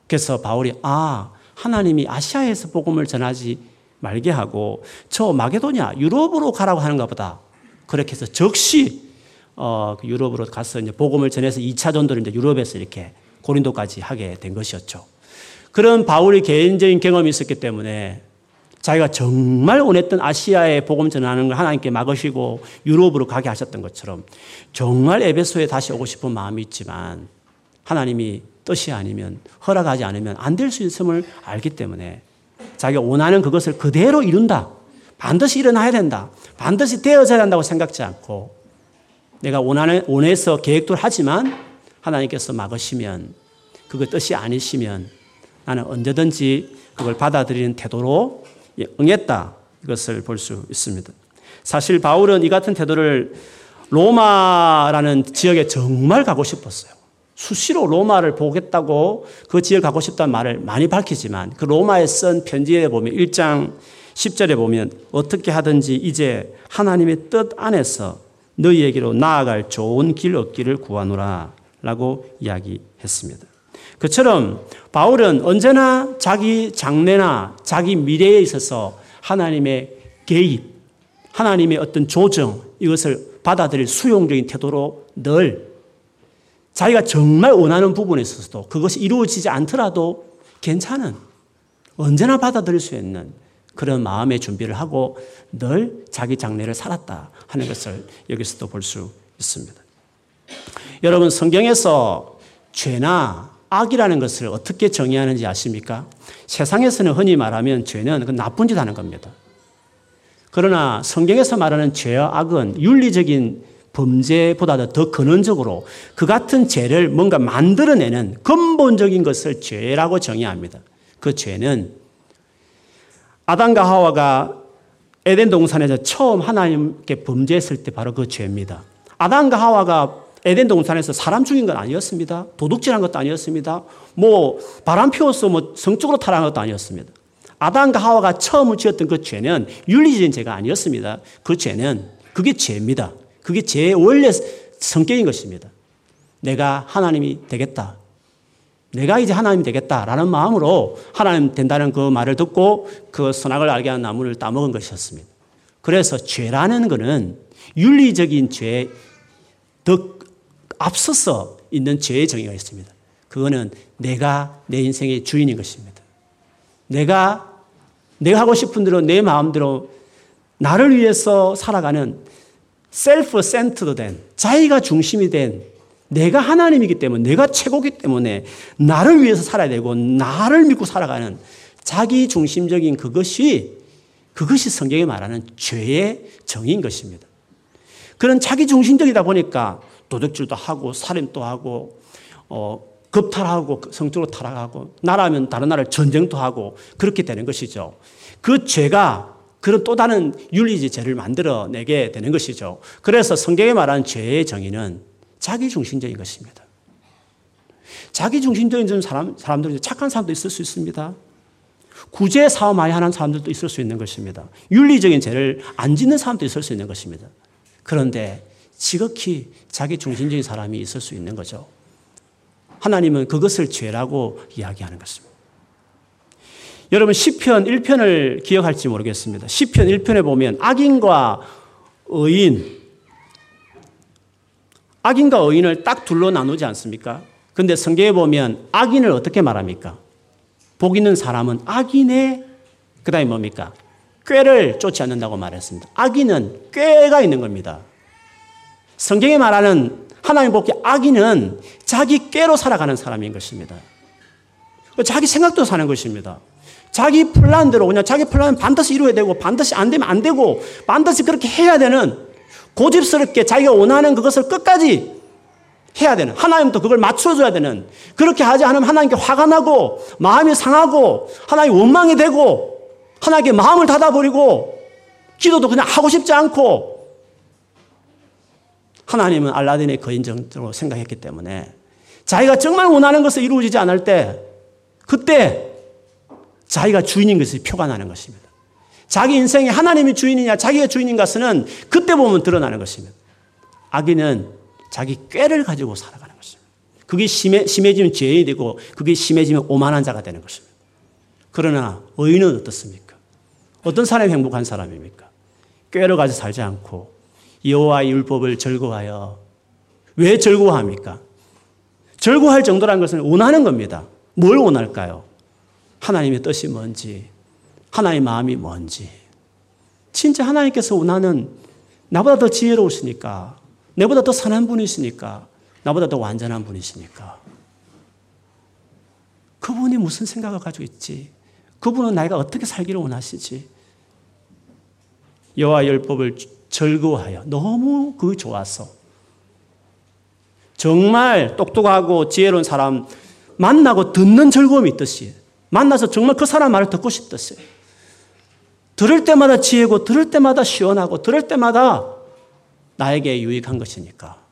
그래서 바울이 아 하나님이 아시아에서 복음을 전하지 말게 하고 저 마게도니아 유럽으로 가라고 하는가 보다. 그렇게 해서 즉시 어, 그 유럽으로 가서 이제 복음을 전해서 2차 전도를 이제 유럽에서 이렇게 고린도까지 하게 된 것이었죠. 그런 바울의 개인적인 경험이 있었기 때문에 자기가 정말 원했던 아시아에 복음 전하는 걸 하나님께 막으시고 유럽으로 가게 하셨던 것처럼 정말 에베소에 다시 오고 싶은 마음이 있지만 하나님이 뜻이 아니면 허락하지 않으면 안 될 수 있음을 알기 때문에 자기가 원하는 그것을 그대로 이룬다. 반드시 일어나야 된다. 반드시 되어져야 한다고 생각지 않고 내가 원하는 원해서 계획도 하지만 하나님께서 막으시면 그거 뜻이 아니시면 나는 언제든지 그걸 받아들이는 태도로 응했다. 이것을 볼 수 있습니다. 사실 바울은 이 같은 태도를 로마라는 지역에 정말 가고 싶었어요. 수시로 로마를 보겠다고 그 지역 가고 싶다는 말을 많이 밝히지만 그 로마에 쓴 편지에 보면 1장 10절에 보면 어떻게 하든지 이제 하나님의 뜻 안에서 너희에게로 나아갈 좋은 길 얻기를 구하노라 라고 이야기했습니다. 그처럼 바울은 언제나 자기 장래나 자기 미래에 있어서 하나님의 개입, 하나님의 어떤 조정, 이것을 받아들일 수용적인 태도로 늘 자기가 정말 원하는 부분에 있어서도 그것이 이루어지지 않더라도 괜찮은 언제나 받아들일 수 있는 그런 마음의 준비를 하고 늘 자기 장래를 살았다 하는 것을 여기서도 볼 수 있습니다. 여러분 성경에서 죄나 악이라는 것을 어떻게 정의하는지 아십니까? 세상에서는 흔히 말하면 죄는 그 나쁜 짓 하는 겁니다. 그러나 성경에서 말하는 죄와 악은 윤리적인 범죄보다도 더 근원적으로 그 같은 죄를 뭔가 만들어내는 근본적인 것을 죄라고 정의합니다. 그 죄는 아담과 하와가 에덴 동산에서 처음 하나님께 범죄했을 때 바로 그 죄입니다. 아담과 하와가 에덴 동산에서 사람 죽인 건 아니었습니다. 도둑질한 것도 아니었습니다. 뭐 바람 피워서 뭐 성적으로 타락한 것도 아니었습니다. 아담과 하와가 처음 지었던 그 죄는 윤리적인 죄가 아니었습니다. 그 죄는 그게 죄입니다. 그게 제 원래 성격인 것입니다. 내가 하나님이 되겠다. 내가 이제 하나님이 되겠다라는 마음으로 하나님 된다는 그 말을 듣고 그 선악을 알게 하는 나무를 따먹은 것이었습니다. 그래서 죄라는 것은 윤리적인 죄, 더 앞서서 있는 죄의 정의가 있습니다. 그거는 내가 내 인생의 주인인 것입니다. 내가 내가 하고 싶은 대로 내 마음대로 나를 위해서 살아가는 셀프 센트드 된 자기가 중심이 된 내가 하나님이기 때문에 내가 최고기 때문에 나를 위해서 살아야 되고 나를 믿고 살아가는 자기 중심적인 그것이 그것이 성경에 말하는 죄의 정의인 것입니다. 그런 자기 중심적이다 보니까 도둑질도 하고 살인도 하고 어, 급탈하고 성적으로 타락하고 나라면 다른 나라를 전쟁도 하고 그렇게 되는 것이죠. 그 죄가 그런 또 다른 윤리적 죄를 만들어내게 되는 것이죠. 그래서 성경에 말하는 죄의 정의는 자기 중심적인 것입니다. 자기 중심적인 사람, 사람들, 착한 사람도 있을 수 있습니다. 구제 사업 많이 하는 사람들도 있을 수 있는 것입니다. 윤리적인 죄를 안 짓는 사람도 있을 수 있는 것입니다. 그런데 지극히 자기 중심적인 사람이 있을 수 있는 거죠. 하나님은 그것을 죄라고 이야기하는 것입니다. 여러분 시편 1편을 기억할지 모르겠습니다. 시편 1편에 보면 악인과 의인 악인과 의인을 딱 둘로 나누지 않습니까? 근데 성경에 보면 악인을 어떻게 말합니까? 복 있는 사람은 악인의 그 다음에 뭡니까? 꾀를 쫓지 않는다고 말했습니다. 악인은 꾀가 있는 겁니다. 성경에 말하는 하나님 복기 악인은 자기 꾀로 살아가는 사람인 것입니다. 자기 생각도 사는 것입니다. 자기 플랜대로 그냥 자기 플랜 반드시 이루어야 되고 반드시 안 되면 안 되고 반드시 그렇게 해야 되는 고집스럽게 자기가 원하는 그것을 끝까지 해야 되는 하나님도 그걸 맞춰줘야 되는 그렇게 하지 않으면 하나님께 화가 나고 마음이 상하고 하나님 원망이 되고 하나님께 마음을 닫아버리고 기도도 그냥 하고 싶지 않고 하나님은 알라딘의 거인 정도로 생각했기 때문에 자기가 정말 원하는 것을 이루어지지 않을 때 그때 자기가 주인인 것이 표가 나는 것입니다. 자기 인생에 하나님이 주인이냐 자기가 주인인 것은 그때 보면 드러나는 것입니다. 악인은 자기 꾀를 가지고 살아가는 것입니다. 그게 심해, 심해지면 죄인이 되고 그게 심해지면 오만한 자가 되는 것입니다. 그러나 의인은 어떻습니까? 어떤 사람이 행복한 사람입니까? 꾀를 가지고 살지 않고 여호와의 율법을 즐거워하여 왜 즐거워합니까? 즐거워할 정도라는 것은 원하는 겁니다. 뭘 원할까요? 하나님의 뜻이 뭔지, 하나님의 마음이 뭔지. 진짜 하나님께서 원하는 나보다 더 지혜로우시니까, 내보다 더 선한 분이시니까, 나보다 더 완전한 분이시니까. 그분이 무슨 생각을 가지고 있지? 그분은 나이가 어떻게 살기를 원하시지? 여호와 율법을 즐거워하여 너무 그 좋아서 정말 똑똑하고 지혜로운 사람 만나고 듣는 즐거움이 있듯이 만나서 정말 그 사람 말을 듣고 싶듯이 들을 때마다 지혜고 들을 때마다 시원하고 들을 때마다 나에게 유익한 것이니까.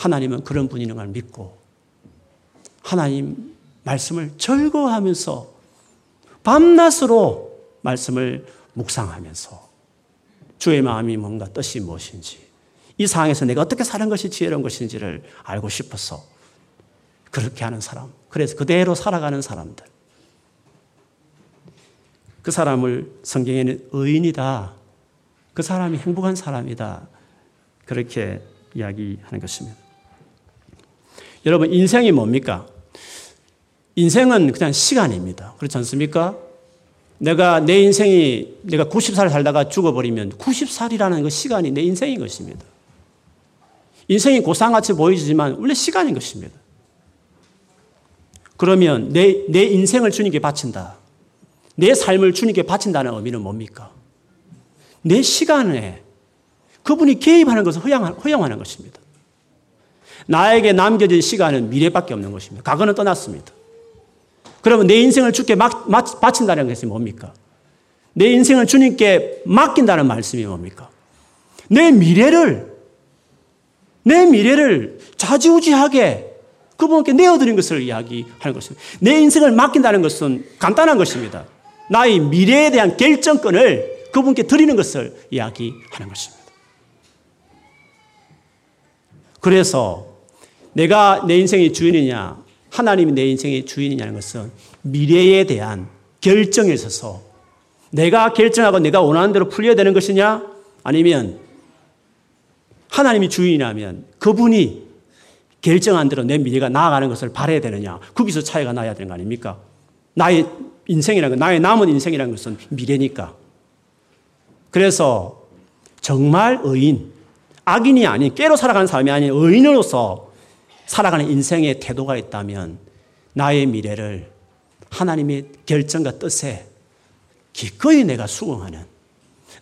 하나님은 그런 분이는 걸 믿고 하나님 말씀을 즐거워하면서 밤낮으로 말씀을 묵상하면서 주의 마음이 뭔가 뜻이 무엇인지 이 상황에서 내가 어떻게 사는 것이 지혜로운 것인지를 알고 싶어서 그렇게 하는 사람 그래서 그대로 살아가는 사람들 그 사람을 성경에는 의인이다 그 사람이 행복한 사람이다 그렇게 이야기하는 것입니다 여러분 인생이 뭡니까? 인생은 그냥 시간입니다. 그렇지 않습니까? 내가 내 인생이 내가 90살 살다가 죽어버리면 90살이라는 그 시간이 내 인생인 것입니다. 인생이 고상같이 보이지만 원래 시간인 것입니다. 그러면 내, 내 인생을 주님께 바친다. 내 삶을 주님께 바친다는 의미는 뭡니까? 내 시간에 그분이 개입하는 것을 허용하는 것입니다. 나에게 남겨진 시간은 미래밖에 없는 것입니다. 과거는 떠났습니다. 그러면 내 인생을 주께 막, 막, 바친다는 것이 뭡니까? 내 인생을 주님께 맡긴다는 말씀이 뭡니까? 내 미래를, 내 미래를 좌지우지하게 그분께 내어드린 것을 이야기하는 것입니다. 내 인생을 맡긴다는 것은 간단한 것입니다. 나의 미래에 대한 결정권을 그분께 드리는 것을 이야기하는 것입니다. 그래서 내가 내 인생의 주인이냐, 하나님이 내 인생의 주인이냐는 것은 미래에 대한 결정에 있어서 내가 결정하고 내가 원하는 대로 풀려야 되는 것이냐 아니면 하나님이 주인이라면 그분이 결정한 대로 내 미래가 나아가는 것을 바라야 되느냐 거기서 차이가 나야 되는 거 아닙니까? 나의 인생이라는 것, 나의 남은 인생이라는 것은 미래니까. 그래서 정말 의인, 악인이 아닌 깨로 살아가는 사람이 아닌 의인으로서 살아가는 인생의 태도가 있다면 나의 미래를 하나님의 결정과 뜻에 기꺼이 내가 수긍하는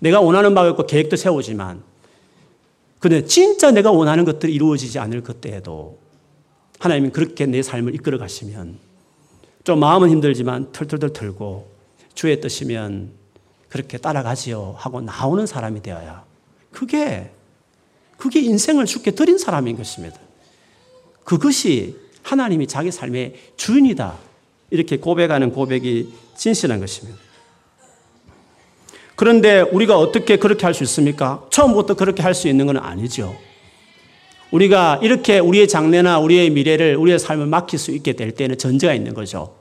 내가 원하는 바가 있고 계획도 세우지만 근데 진짜 내가 원하는 것들이 이루어지지 않을 그때에도 하나님이 그렇게 내 삶을 이끌어 가시면 좀 마음은 힘들지만 털털털 털고 주의 뜻이면 그렇게 따라가지요 하고 나오는 사람이 되어야 그게 그게 인생을 죽게 드린 사람인 것입니다. 그것이 하나님이 자기 삶의 주인이다. 이렇게 고백하는 고백이 진실한 것입니다. 그런데 우리가 어떻게 그렇게 할 수 있습니까? 처음부터 그렇게 할 수 있는 건 아니죠. 우리가 이렇게 우리의 장래나 우리의 미래를, 우리의 삶을 맡길 수 있게 될 때는 전제가 있는 거죠.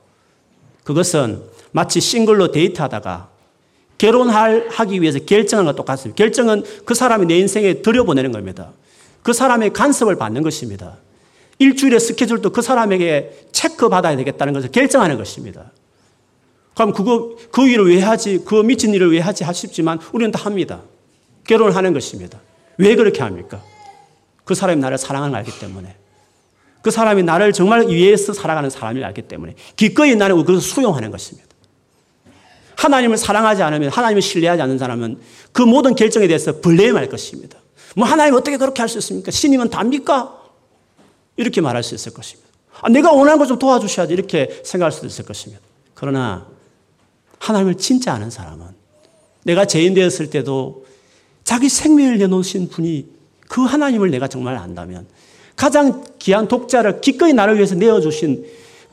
그것은 마치 싱글로 데이트하다가 결혼하기 위해서 결정한 것 똑같습니다. 결정은 그 사람이 내 인생에 들여보내는 겁니다. 그 사람의 간섭을 받는 것입니다. 일주일의 스케줄도 그 사람에게 체크 받아야 되겠다는 것을 결정하는 것입니다. 그럼 그거, 그 일을 왜 하지? 그 미친 일을 왜 하지? 하십지만 우리는 다 합니다. 결혼을 하는 것입니다. 왜 그렇게 합니까? 그 사람이 나를 사랑하는 걸 알기 때문에. 그 사람이 나를 정말 위해서 살아가는 사람을 알기 때문에. 기꺼이 나는 그것을 수용하는 것입니다. 하나님을 사랑하지 않으면, 하나님을 신뢰하지 않는 사람은 그 모든 결정에 대해서 블레임할 것입니다. 뭐 하나님 어떻게 그렇게 할 수 있습니까? 신임은 답니까? 이렇게 말할 수 있을 것입니다. 아, 내가 원하는 것좀 도와주셔야지 이렇게 생각할 수도 있을 것입니다. 그러나 하나님을 진짜 아는 사람은 내가 죄인 되었을 때도 자기 생명을 내놓으신 분이 그 하나님을 내가 정말 안다면 가장 귀한 독자를 기꺼이 나를 위해서 내어주신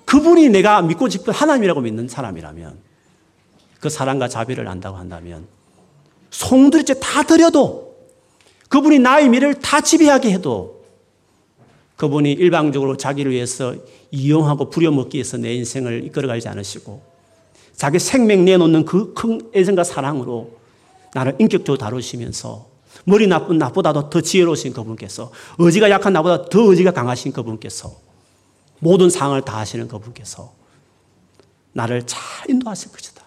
그분이 내가 믿고 싶은 하나님이라고 믿는 사람이라면 그 사랑과 자비를 안다고 한다면 송두리째 다 드려도 그분이 나의 미래를 다 지배하게 해도 그분이 일방적으로 자기를 위해서 이용하고 부려먹기 위해서 내 인생을 이끌어가지 않으시고 자기 생명 내놓는 그 큰 애정과 사랑으로 나를 인격적으로 다루시면서 머리 나쁜 나보다도 더 지혜로우신 그분께서 의지가 약한 나보다 더 의지가 강하신 그분께서 모든 상황을 다 하시는 그분께서 나를 잘 인도하실 것이다.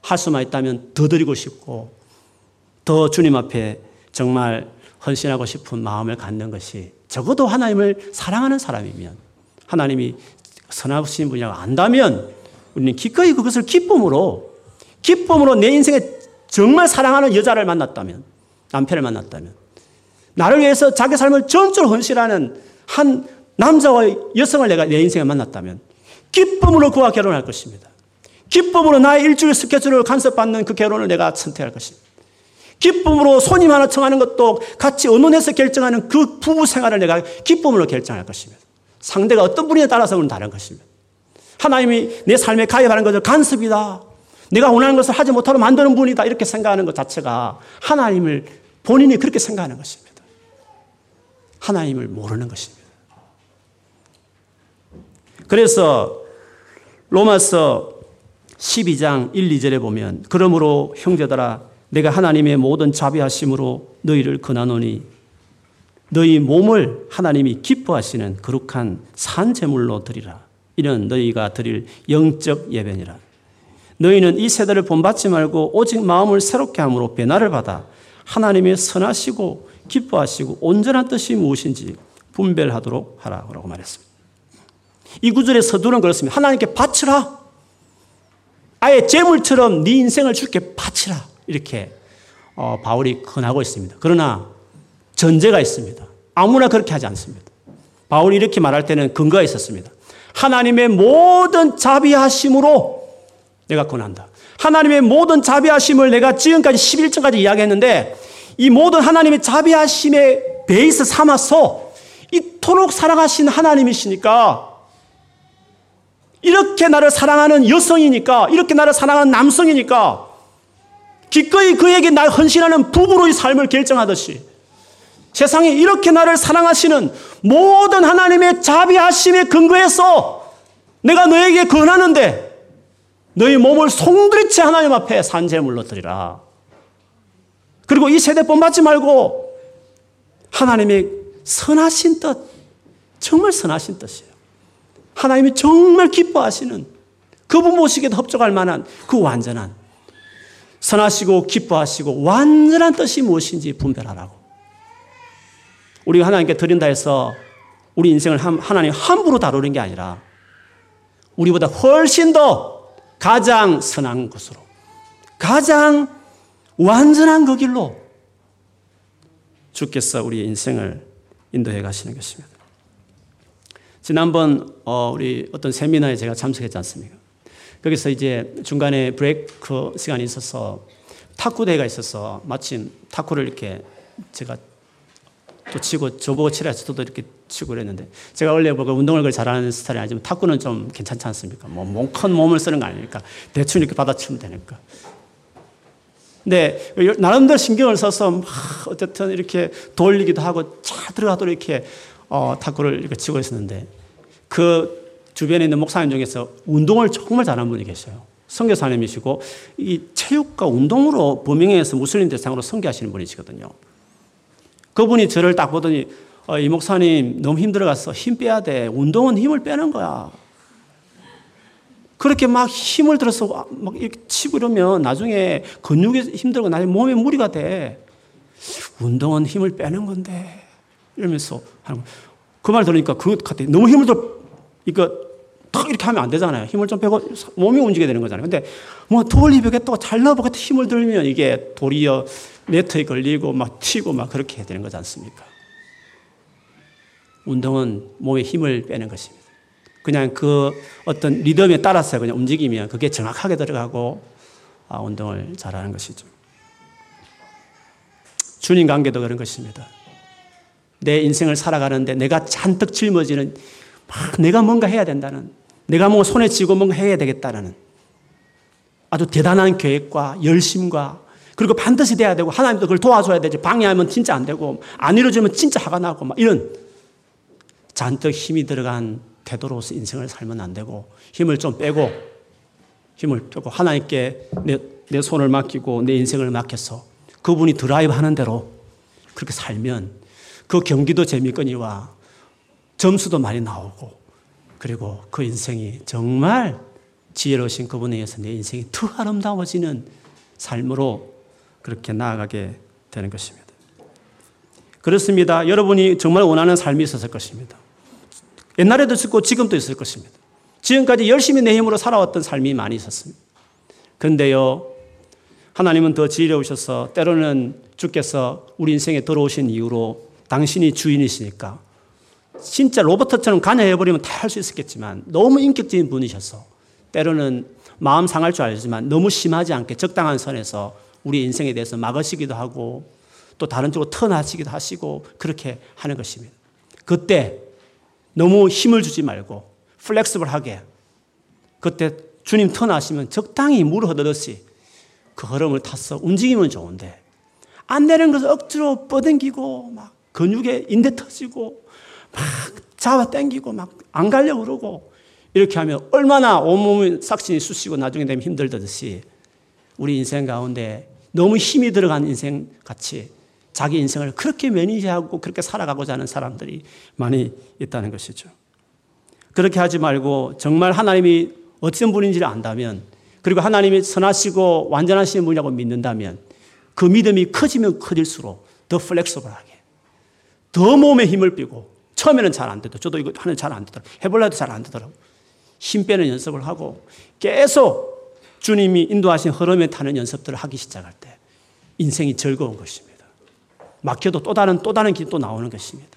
할 수만 있다면 더 드리고 싶고 더 주님 앞에 정말 헌신하고 싶은 마음을 갖는 것이 적어도 하나님을 사랑하는 사람이면 하나님이 선하신 분이라고 안다면 우리는 기꺼이 그것을 기쁨으로 기쁨으로 내 인생에 정말 사랑하는 여자를 만났다면 남편을 만났다면 나를 위해서 자기 삶을 전적으로 헌신하는 한 남자와 여성을 내가 내 인생에 만났다면 기쁨으로 그와 결혼할 것입니다. 기쁨으로 나의 일주일 스케줄을 간섭받는 그 결혼을 내가 선택할 것입니다. 기쁨으로 손님 하나 청하는 것도 같이 의논해서 결정하는 그 부부 생활을 내가 기쁨으로 결정할 것입니다. 상대가 어떤 분이에 따라서는 다른 것입니다. 하나님이 내 삶에 가입하는 것을 간섭이다. 내가 원하는 것을 하지 못하도록 만드는 분이다. 이렇게 생각하는 것 자체가 하나님을 본인이 그렇게 생각하는 것입니다. 하나님을 모르는 것입니다. 그래서 로마서 12장 1, 2절에 보면 그러므로 형제들아 내가 하나님의 모든 자비하심으로 너희를 권하노니 너희 몸을 하나님이 기뻐하시는 거룩한 산 제물로 드리라. 이는 너희가 드릴 영적 예배니라. 너희는 이 세대를 본받지 말고 오직 마음을 새롭게 함으로 변화를 받아 하나님의 선하시고 기뻐하시고 온전한 뜻이 무엇인지 분별하도록 하라고 말했습니다. 이 구절의 서두는 그렇습니다. 하나님께 바치라. 아예 재물처럼 네 인생을 주께 바치라. 이렇게 어, 바울이 권하고 있습니다. 그러나 전제가 있습니다. 아무나 그렇게 하지 않습니다. 바울이 이렇게 말할 때는 근거가 있었습니다. 하나님의 모든 자비하심으로 내가 권한다. 하나님의 모든 자비하심을 내가 지금까지 11절까지 이야기했는데 이 모든 하나님의 자비하심의 베이스 삼아서 이토록 사랑하신 하나님이시니까 이렇게 나를 사랑하는 여성이니까 이렇게 나를 사랑하는 남성이니까 기꺼이 그에게 날 헌신하는 부부로의 삶을 결정하듯이 세상에 이렇게 나를 사랑하시는 모든 하나님의 자비하심에 근거해서 내가 너에게 권하는데 너희 몸을 송두리째 하나님 앞에 산재물로 드리라. 그리고 이 세대 본받지 말고 하나님의 선하신 뜻, 정말 선하신 뜻이에요. 하나님이 정말 기뻐하시는 그분 모시기도 합족할 만한 그 완전한 선하시고 기뻐하시고 완전한 뜻이 무엇인지 분별하라고. 우리가 하나님께 드린다 해서 우리 인생을 하나님 함부로 다루는 게 아니라 우리보다 훨씬 더 가장 선한 것으로 가장 완전한 그 길로 주께서 우리 인생을 인도해 가시는 것입니다. 지난번 어, 우리 어떤 세미나에 제가 참석했지 않습니까? 거기서 이제 중간에 브레이크 시간이 있어서 탁구 대회가 있어서 마침 탁구를 이렇게 제가 또 치고 저보고 치라 저도 이렇게 치고 그랬는데 제가 원래 뭐그 운동을 잘하는 스타일이 아니지만 탁구는 좀 괜찮지 않습니까? 뭐큰 몸을 쓰는 거 아니니까 대충 이렇게 받아치면 되니까. 근데 나름대로 신경을 써서 막 어쨌든 이렇게 돌리기도 하고 잘 들어가도록 이렇게 어, 탁구를 이렇게 치고 있었는데 그 주변에 있는 목사님 중에서 운동을 정말 잘하는 분이 계셔요. 선교사님이시고 이 체육과 운동으로 범행해서 무슬림 대상으로 선교하시는 분이시거든요. 그분이 저를 딱 보더니 어, 이 목사님 너무 힘들어갔어. 힘 빼야 돼. 운동은 힘을 빼는 거야. 그렇게 막 힘을 들어서 막 이렇게 치고 이러면 나중에 근육이 힘들고 나중에 몸에 무리가 돼. 운동은 힘을 빼는 건데. 이러면서 하는 그말 들으니까 그것 같아. 너무 힘을 들어 이거 탁 이렇게 하면 안 되잖아요. 힘을 좀 빼고 몸이 움직여야 되는 거잖아요. 근데 뭐 돌리보겠다고 잘 넣어보겠다 힘을 들면 이게 도리어 네트에 걸리고 막 튀고 막 그렇게 해야 되는 거지 않습니까? 운동은 몸에 힘을 빼는 것입니다. 그냥 그 어떤 리듬에 따라서 그냥 움직이면 그게 정확하게 들어가고 아, 운동을 잘하는 것이죠. 주님 관계도 그런 것입니다. 내 인생을 살아가는데 내가 잔뜩 짊어지는 막 내가 뭔가 해야 된다는, 내가 뭔가 손에 쥐고 뭔가 해야 되겠다는 아주 대단한 계획과 열심과 그리고 반드시 돼야 되고 하나님도 그걸 도와줘야 되지. 방해하면 진짜 안 되고 안 이루어지면 진짜 화가 나고 막 이런 잔뜩 힘이 들어간 태도로서 인생을 살면 안 되고 힘을 좀 빼고 힘을 빼고 하나님께 내, 내 손을 맡기고 내 인생을 맡겨서 그분이 드라이브 하는 대로 그렇게 살면 그 경기도 재밌거니와 점수도 많이 나오고 그리고 그 인생이 정말 지혜로우신 그분에 의해서 내 인생이 더 아름다워지는 삶으로 그렇게 나아가게 되는 것입니다. 그렇습니다. 여러분이 정말 원하는 삶이 있었을 것입니다. 옛날에도 있었고 지금도 있을 것입니다. 지금까지 열심히 내 힘으로 살아왔던 삶이 많이 있었습니다. 근데요, 하나님은 더 지혜로우셔서 때로는 주께서 우리 인생에 들어오신 이후로 당신이 주인이시니까 진짜 로버트처럼 관여해버리면 다 할 수 있었겠지만 너무 인격적인 분이셔서 때로는 마음 상할 줄 알지만 너무 심하지 않게 적당한 선에서 우리 인생에 대해서 막으시기도 하고 또 다른 쪽으로 터나시기도 하시고 그렇게 하는 것입니다. 그때 너무 힘을 주지 말고 플렉스블하게 그때 주님 터나시면 적당히 물 흐르듯이 그 흐름을 타서 움직이면 좋은데 안 되는 것을 억지로 뻗당기고 막 근육에 인대 터지고 막 잡아 당기고 막 안 가려고 그러고 이렇게 하면 얼마나 온몸이 삭신이 쑤시고 나중에 되면 힘들듯이 우리 인생 가운데 너무 힘이 들어간 인생 같이 자기 인생을 그렇게 매니지하고 그렇게 살아가고자 하는 사람들이 많이 있다는 것이죠. 그렇게 하지 말고 정말 하나님이 어떤 분인지를 안다면 그리고 하나님이 선하시고 완전하신 분이라고 믿는다면 그 믿음이 커지면 커질수록 더 플렉서블하게 더 몸에 힘을 빼고 처음에는 잘 안 되도 저도 이거 하는 잘 안 되더라고 해볼라도 잘 안 되더라고 힘 빼는 연습을 하고 계속 주님이 인도하신 흐름에 타는 연습들을 하기 시작할 때 인생이 즐거운 것입니다. 막혀도 또 다른 또 다른 길또 나오는 것입니다.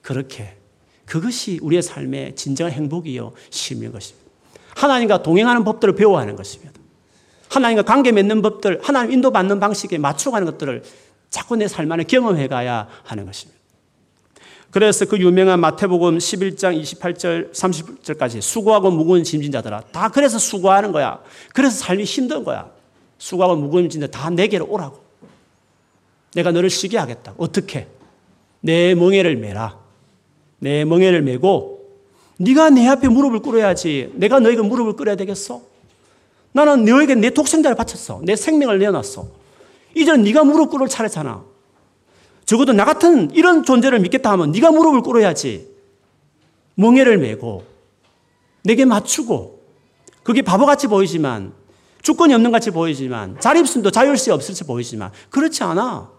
그렇게 그것이 우리의 삶의 진정한 행복이요 쉼인 것입니다. 하나님과 동행하는 법들을 배워야 하는 것입니다. 하나님과 관계 맺는 법들, 하나님 인도받는 방식에 맞춰가는 것들을 자꾸 내 삶 안에 경험해 가야 하는 것입니다. 그래서 그 유명한 마태복음 11장 28절 30절까지 수고하고 무거운 짐진 자들아 다 그래서 수고하는 거야. 그래서 삶이 힘든 거야. 수고하고 무거운 짐들 다 내게로 오라고. 내가 너를 쉬게 하겠다. 어떻게? 내 멍에를 매라. 내 멍에를 메고 네가 내 앞에 무릎을 꿇어야지. 내가 너에게 무릎을 꿇어야 되겠어? 나는 너에게 내 독생자를 바쳤어. 내 생명을 내어놨어. 이제는 네가 무릎 꿇을 차례잖아. 적어도 나 같은 이런 존재를 믿겠다 하면 네가 무릎을 꿇어야지. 멍에를 메고 내게 맞추고 그게 바보같이 보이지만 주권이 없는 같이 보이지만 자립심도 자율시 없을지 보이지만 그렇지 않아.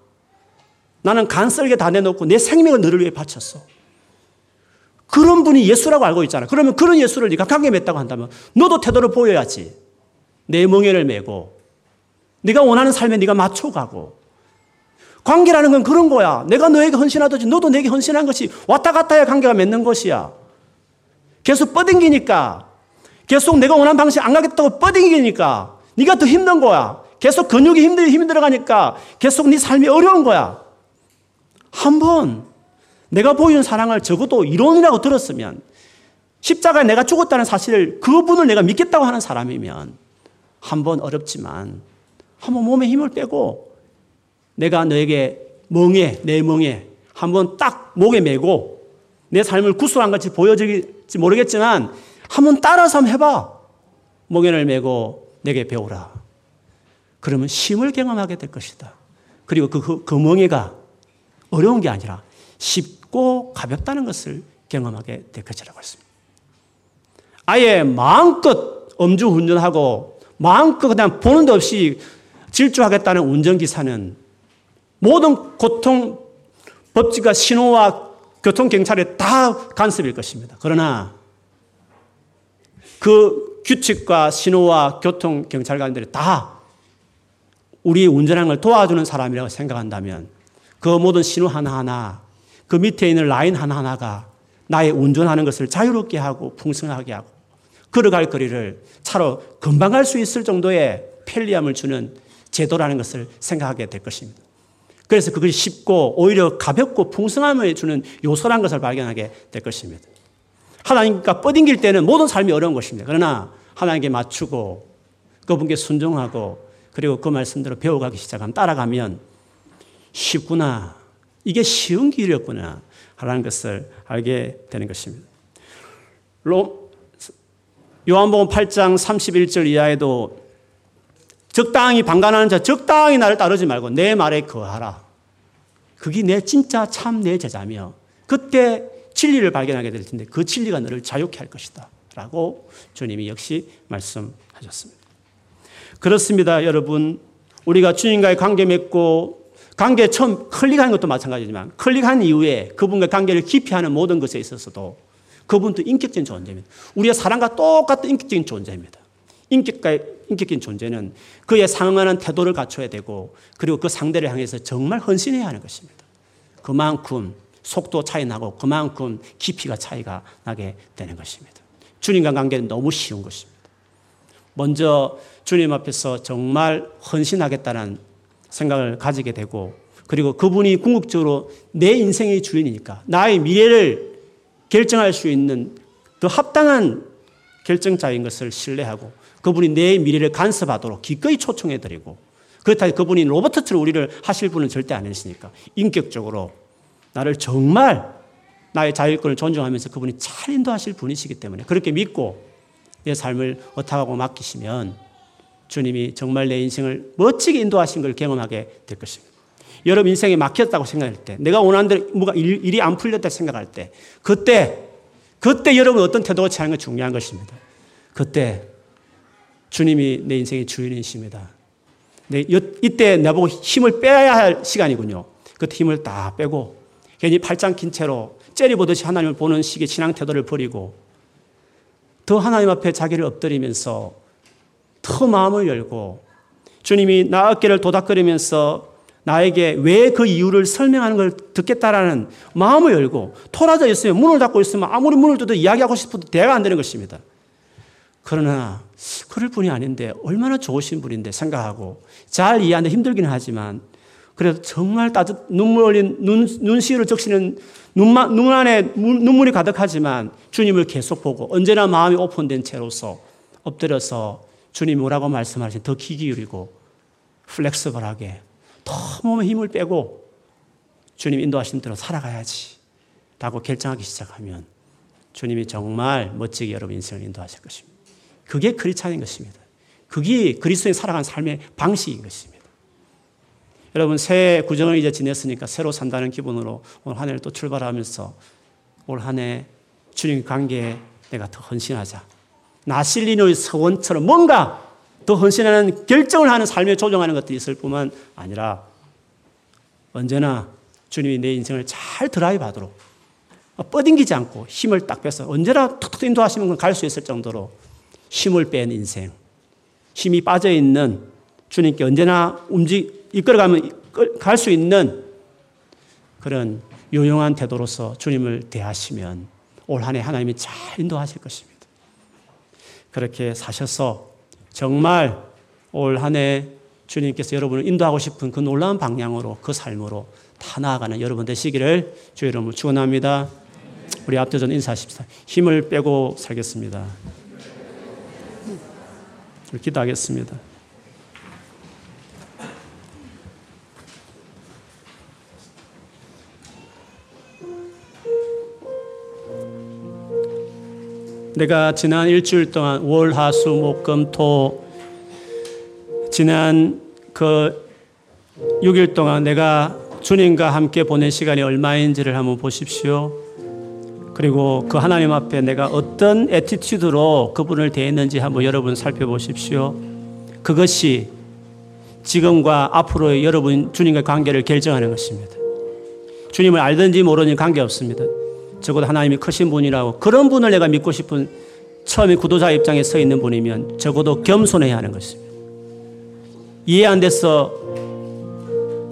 나는 간썰게 다 내놓고 내 생명을 너를 위해 바쳤어. 그런 분이 예수라고 알고 있잖아. 그러면 그런 예수를 네가 관계 맺다고 한다면 너도 태도를 보여야지. 내 멍에를 메고 네가 원하는 삶에 네가 맞춰가고 관계라는 건 그런 거야. 내가 너에게 헌신하듯이 너도 내게 헌신한 것이 왔다 갔다 해 관계가 맺는 것이야. 계속 뻗ing기니까 계속 내가 원하는 방식 안 가겠다고 뻗ing기니까 네가 더 힘든 거야. 계속 근육이 힘들 힘이 들어가니까 계속 네 삶이 어려운 거야. 한번 내가 보이는 사랑을 적어도 이론이라고 들었으면 십자가에 내가 죽었다는 사실을 그분을 내가 믿겠다고 하는 사람이면 한 번 어렵지만 한 번 몸에 힘을 빼고 내가 너에게 멍에, 내 멍에 한번 딱 목에 메고 내 삶을 구슬한 같이 보여질지 모르겠지만 한번 따라서 한번 해봐. 멍에를 메고 내게 배우라. 그러면 힘을 경험하게 될 것이다. 그리고 그, 그, 그 멍에가 어려운 게 아니라 쉽고 가볍다는 것을 경험하게 될 것이라고 했습니다. 아예 마음껏 음주 운전하고 마음껏 그냥 보는 데 없이 질주하겠다는 운전기사는 모든 고통, 법칙과 신호와 교통 경찰에 다 간섭일 것입니다. 그러나 그 규칙과 신호와 교통 경찰관들이 다 우리 운전하는 걸 도와주는 사람이라고 생각한다면 그 모든 신호 하나하나 그 밑에 있는 라인 하나하나가 나의 운전하는 것을 자유롭게 하고 풍성하게 하고 걸어갈 거리를 차로 금방 갈 수 있을 정도의 편리함을 주는 제도라는 것을 생각하게 될 것입니다. 그래서 그것이 쉽고 오히려 가볍고 풍성함을 주는 요소란 것을 발견하게 될 것입니다. 하나님과 뻗ing길 때는 모든 삶이 어려운 것입니다. 그러나 하나님께 맞추고 그분께 순종하고 그리고 그 말씀대로 배워가기 시작하면 따라가면 쉽구나. 이게 쉬운 길이었구나. 하는 것을 알게 되는 것입니다. 요한복음 8장 31절 이하에도 적당히 방관하는 자, 적당히 나를 따르지 말고 내 말에 거하라. 그게 내 진짜 참 내 제자며 그때 진리를 발견하게 될 텐데 그 진리가 너를 자유케 할 것이다. 라고 주님이 역시 말씀하셨습니다. 그렇습니다, 여러분. 우리가 주님과의 관계 맺고 관계 처음 클릭하는 것도 마찬가지지만 클릭한 이후에 그분과 관계를 깊이 하는 모든 것에 있어서도 그분도 인격적인 존재입니다. 우리의 사람과 똑같은 인격적인 존재입니다. 인격과 인격적인 존재는 그에 상응하는 태도를 갖춰야 되고 그리고 그 상대를 향해서 정말 헌신해야 하는 것입니다. 그만큼 속도 차이 나고 그만큼 깊이가 차이가 나게 되는 것입니다. 주님과 관계는 너무 쉬운 것입니다. 먼저 주님 앞에서 정말 헌신하겠다는 생각을 가지게 되고 그리고 그분이 궁극적으로 내 인생의 주인이니까 나의 미래를 결정할 수 있는 더 합당한 결정자인 것을 신뢰하고 그분이 내 미래를 간섭하도록 기꺼이 초청해드리고 그렇다고 그분이 로버트처럼 우리를 하실 분은 절대 아니시니까 인격적으로 나를 정말 나의 자유권을 존중하면서 그분이 잘 인도하실 분이시기 때문에 그렇게 믿고 내 삶을 어탁하고 맡기시면 주님이 정말 내 인생을 멋지게 인도하신 걸 경험하게 될 것입니다. 여러분 인생이 막혔다고 생각할 때, 내가 원하는 대로 뭐가 일, 일이 안 풀렸다 생각할 때, 그때, 그때 여러분 어떤 태도가 취하는 게 중요한 것입니다. 그때 주님이 내 인생의 주인이십니다. 네, 이때 나보고 힘을 빼야 할 시간이군요. 그때 힘을 다 빼고 괜히 팔짱 낀 채로 째리보듯이 하나님을 보는 식의 신앙 태도를 버리고 더 하나님 앞에 자기를 엎드리면서 더 마음을 열고 주님이 나 어깨를 도닥거리면서 나에게 왜 그 이유를 설명하는 걸 듣겠다라는 마음을 열고 토라져 있으면 문을 닫고 있으면 아무리 문을 닫도 이야기하고 싶어도 대화가 안 되는 것입니다. 그러나 그럴 분이 아닌데 얼마나 좋으신 분인데 생각하고 잘 이해하는데 힘들기는 하지만 그래도 정말 따뜻 눈물 흘린 눈 눈시울을 적시는 눈만 눈 안에 눈물이 가득하지만 주님을 계속 보고 언제나 마음이 오픈된 채로서 엎드려서 주님이 뭐라고 말씀하시는 더귀 기울이고 플렉스블하게 더 몸에 힘을 빼고 주님 인도하신 대로 살아가야지 라고 결정하기 시작하면 주님이 정말 멋지게 여러분 인생을 인도하실 것입니다. 그게 크리스찬인 것입니다. 그게 그리스도인 살아가는 삶의 방식인 것입니다. 여러분 새 구정을 이제 지냈으니까 새로 산다는 기분으로 오늘 한 해를 또 출발하면서 올 한 해 주님 관계에 내가 더 헌신하자. 나실리노의 서원처럼 뭔가 더 헌신하는 결정을 하는 삶에 조정하는 것들이 있을 뿐만 아니라 언제나 주님이 내 인생을 잘 드라이브 하도록 뻗ing기지 않고 힘을 딱 빼서 언제나 툭툭 인도하시면 갈 수 있을 정도로 힘을 뺀 인생, 힘이 빠져 있는 주님께 언제나 움직 이끌어가면 갈 수 있는 그런 요용한 태도로서 주님을 대하시면 올 한해 하나님이 잘 인도하실 것입니다. 그렇게 사셔서 정말 올 한해 주님께서 여러분을 인도하고 싶은 그 놀라운 방향으로 그 삶으로 다 나아가는 여러분 되시기를 주의 이름으로 축원합니다. 우리 앞서전 인사하십시다. 힘을 빼고 살겠습니다. 기도하겠습니다. 내가 지난 일주일 동안 월, 화, 수, 목, 금, 토 지난 그 6일 동안 내가 주님과 함께 보낸 시간이 얼마인지를 한번 보십시오. 그리고 그 하나님 앞에 내가 어떤 attitude로 그분을 대했는지 한번 여러분 살펴보십시오. 그것이 지금과 앞으로의 여러분 주님과 관계를 결정하는 것입니다. 주님을 알든지 모르든지 관계없습니다. 적어도 하나님이 크신 분이라고 그런 분을 내가 믿고 싶은 처음에 구도자 입장에 서 있는 분이면 적어도 겸손해야 하는 것입니다. 이해 안 돼서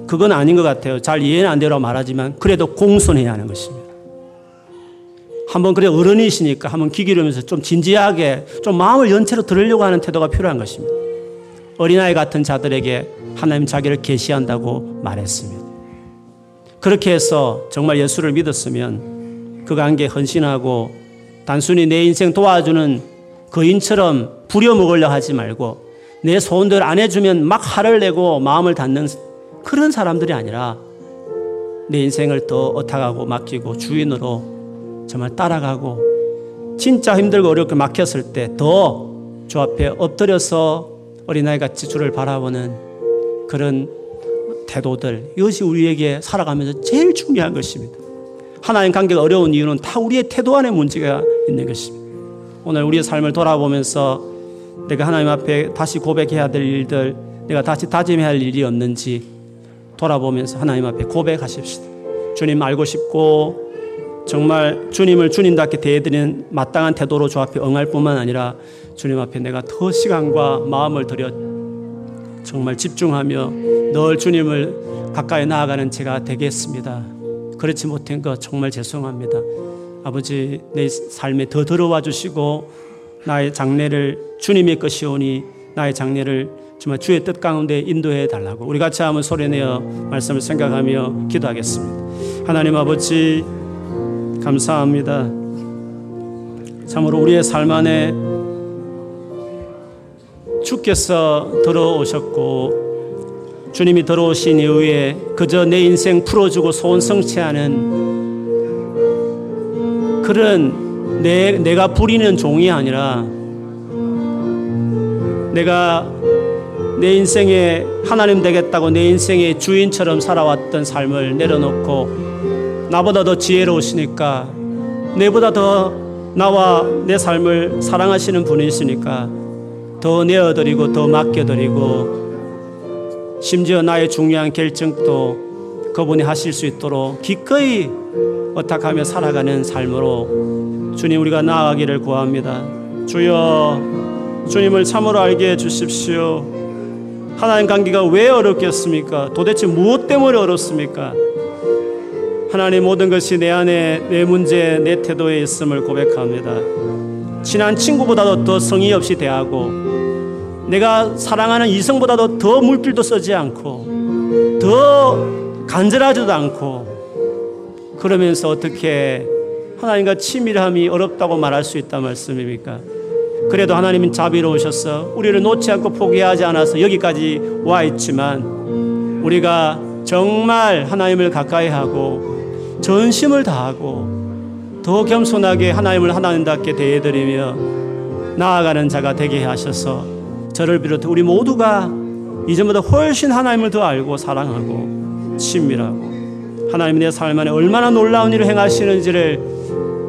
그건 아닌 것 같아요. 잘 이해는 안 되라고 말하지만 그래도 공손해야 하는 것입니다. 한번 그래 어른이시니까 한번 귀 기르면서 좀 진지하게 좀 마음을 연체로 들으려고 하는 태도가 필요한 것입니다. 어린아이 같은 자들에게 하나님 자기를 계시한다고 말했습니다. 그렇게 해서 정말 예수를 믿었으면 그 관계에 헌신하고 단순히 내 인생 도와주는 거인처럼 부려먹으려 하지 말고 내 소원들 안 해주면 막 화를 내고 마음을 닫는 그런 사람들이 아니라 내 인생을 더 어탁하고 맡기고 주인으로 정말 따라가고 진짜 힘들고 어렵게 막혔을 때 더 주 앞에 엎드려서 어린아이 같이 주를 바라보는 그런 태도들 이것이 우리에게 살아가면서 제일 중요한 것입니다. 하나님 관계가 어려운 이유는 다 우리의 태도 안에 문제가 있는 것입니다. 오늘 우리의 삶을 돌아보면서 내가 하나님 앞에 다시 고백해야 될 일들, 내가 다시 다짐해야 할 일이 없는지 돌아보면서 하나님 앞에 고백하십시다. 주님 알고 싶고 정말 주님을 주님답게 대해드리는 마땅한 태도로 주 앞에 응할 뿐만 아니라 주님 앞에 내가 더 시간과 마음을 들여 정말 집중하며 늘 주님을 가까이 나아가는 제가 되겠습니다. 그렇지 못한 것 정말 죄송합니다. 아버지 내 삶에 더 들어와 주시고 나의 장래를 주님의 것이오니 나의 장래를 정말 주의 뜻 가운데 인도해 달라고 우리 같이 한번 소리내어 말씀을 생각하며 기도하겠습니다. 하나님 아버지 감사합니다. 참으로 우리의 삶 안에 주께서 들어오셨고 주님이 들어오신 이후에 그저 내 인생 풀어주고 소원 성취하는 그런 내, 내가 부리는 종이 아니라 내가 내 인생에 하나님 되겠다고 내 인생의 주인처럼 살아왔던 삶을 내려놓고 나보다 더 지혜로우시니까 내보다 더 나와 내 삶을 사랑하시는 분이시니까 더 내어드리고 더 맡겨드리고 심지어 나의 중요한 결정도 그분이 하실 수 있도록 기꺼이 어탁하며 살아가는 삶으로 주님 우리가 나아가기를 구합니다. 주여 주님을 참으로 알게 해 주십시오. 하나님 관계가 왜 어렵겠습니까? 도대체 무엇 때문에 어렵습니까? 하나님 모든 것이 내 안에 내 문제 내 태도에 있음을 고백합니다. 친한 친구보다도 더 성의 없이 대하고 내가 사랑하는 이성보다도 더 물질도 쓰지 않고 더 간절하지도 않고 그러면서 어떻게 하나님과 친밀함이 어렵다고 말할 수 있단 말씀입니까? 그래도 하나님은 자비로우셔서 우리를 놓지 않고 포기하지 않아서 여기까지 와 있지만 우리가 정말 하나님을 가까이 하고 전심을 다하고 더 겸손하게 하나님을 하나님답게 대해드리며 나아가는 자가 되게 하셔서 저를 비롯해 우리 모두가 이전보다 훨씬 하나님을 더 알고 사랑하고 친밀하고 하나님 내삶 안에 얼마나 놀라운 일을 행하시는지를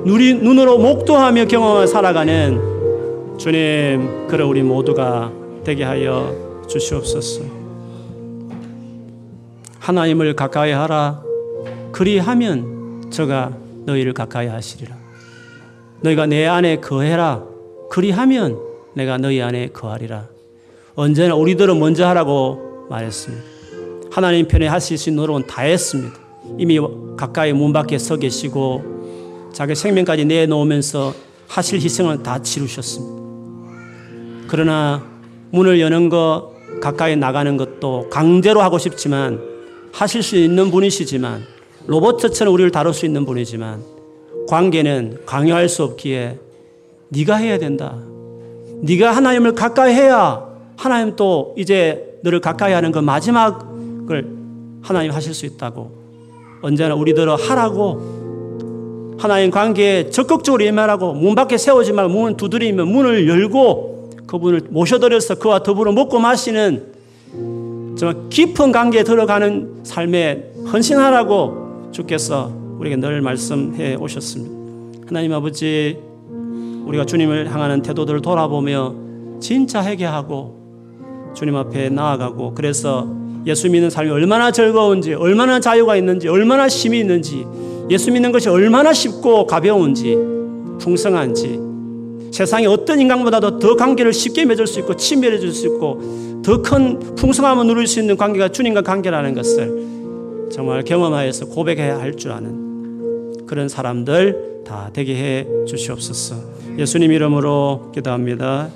누리, 눈으로 목도하며 경험하며 살아가는 주님 그런 우리 모두가 되게 하여 주시옵소서. 하나님을 가까이 하라 그리하면 저가 너희를 가까이 하시리라. 너희가 내 안에 거해라. 그리하면 내가 너희 안에 거하리라. 언제나 우리들은 먼저 하라고 말했습니다. 하나님 편에 하실 수 있는 노력은 다 했습니다. 이미 가까이 문 밖에 서 계시고 자기 생명까지 내놓으면서 하실 희생을 다 치르셨습니다. 그러나 문을 여는 것, 가까이 나가는 것도 강제로 하고 싶지만 하실 수 있는 분이시지만 로버트처럼 우리를 다룰 수 있는 분이지만 관계는 강요할 수 없기에 네가 해야 된다. 네가 하나님을 가까이 해야 하나님 또 이제 너를 가까이 하는 그 마지막을 하나님 하실 수 있다고 언제나 우리들은 하라고 하나님 관계에 적극적으로 임하라고 문 밖에 세우지 말고 문을 두드리면 문을 열고 그분을 모셔드려서 그와 더불어 먹고 마시는 정말 깊은 관계에 들어가는 삶에 헌신하라고 주께서 우리에게 늘 말씀해 오셨습니다. 하나님 아버지, 우리가 주님을 향하는 태도들을 돌아보며 진짜 회개하고 주님 앞에 나아가고 그래서 예수 믿는 삶이 얼마나 즐거운지, 얼마나 자유가 있는지, 얼마나 힘이 있는지, 예수 믿는 것이 얼마나 쉽고 가벼운지, 풍성한지, 세상에 어떤 인간보다도 더 관계를 쉽게 맺을 수 있고 친밀해질 수 있고 더 큰 풍성함을 누릴 수 있는 관계가 주님과 관계라는 것을 정말 경험하여서 고백해야 할 줄 아는 그런 사람들 다 되게 해 주시옵소서. 예수님 이름으로 기도합니다.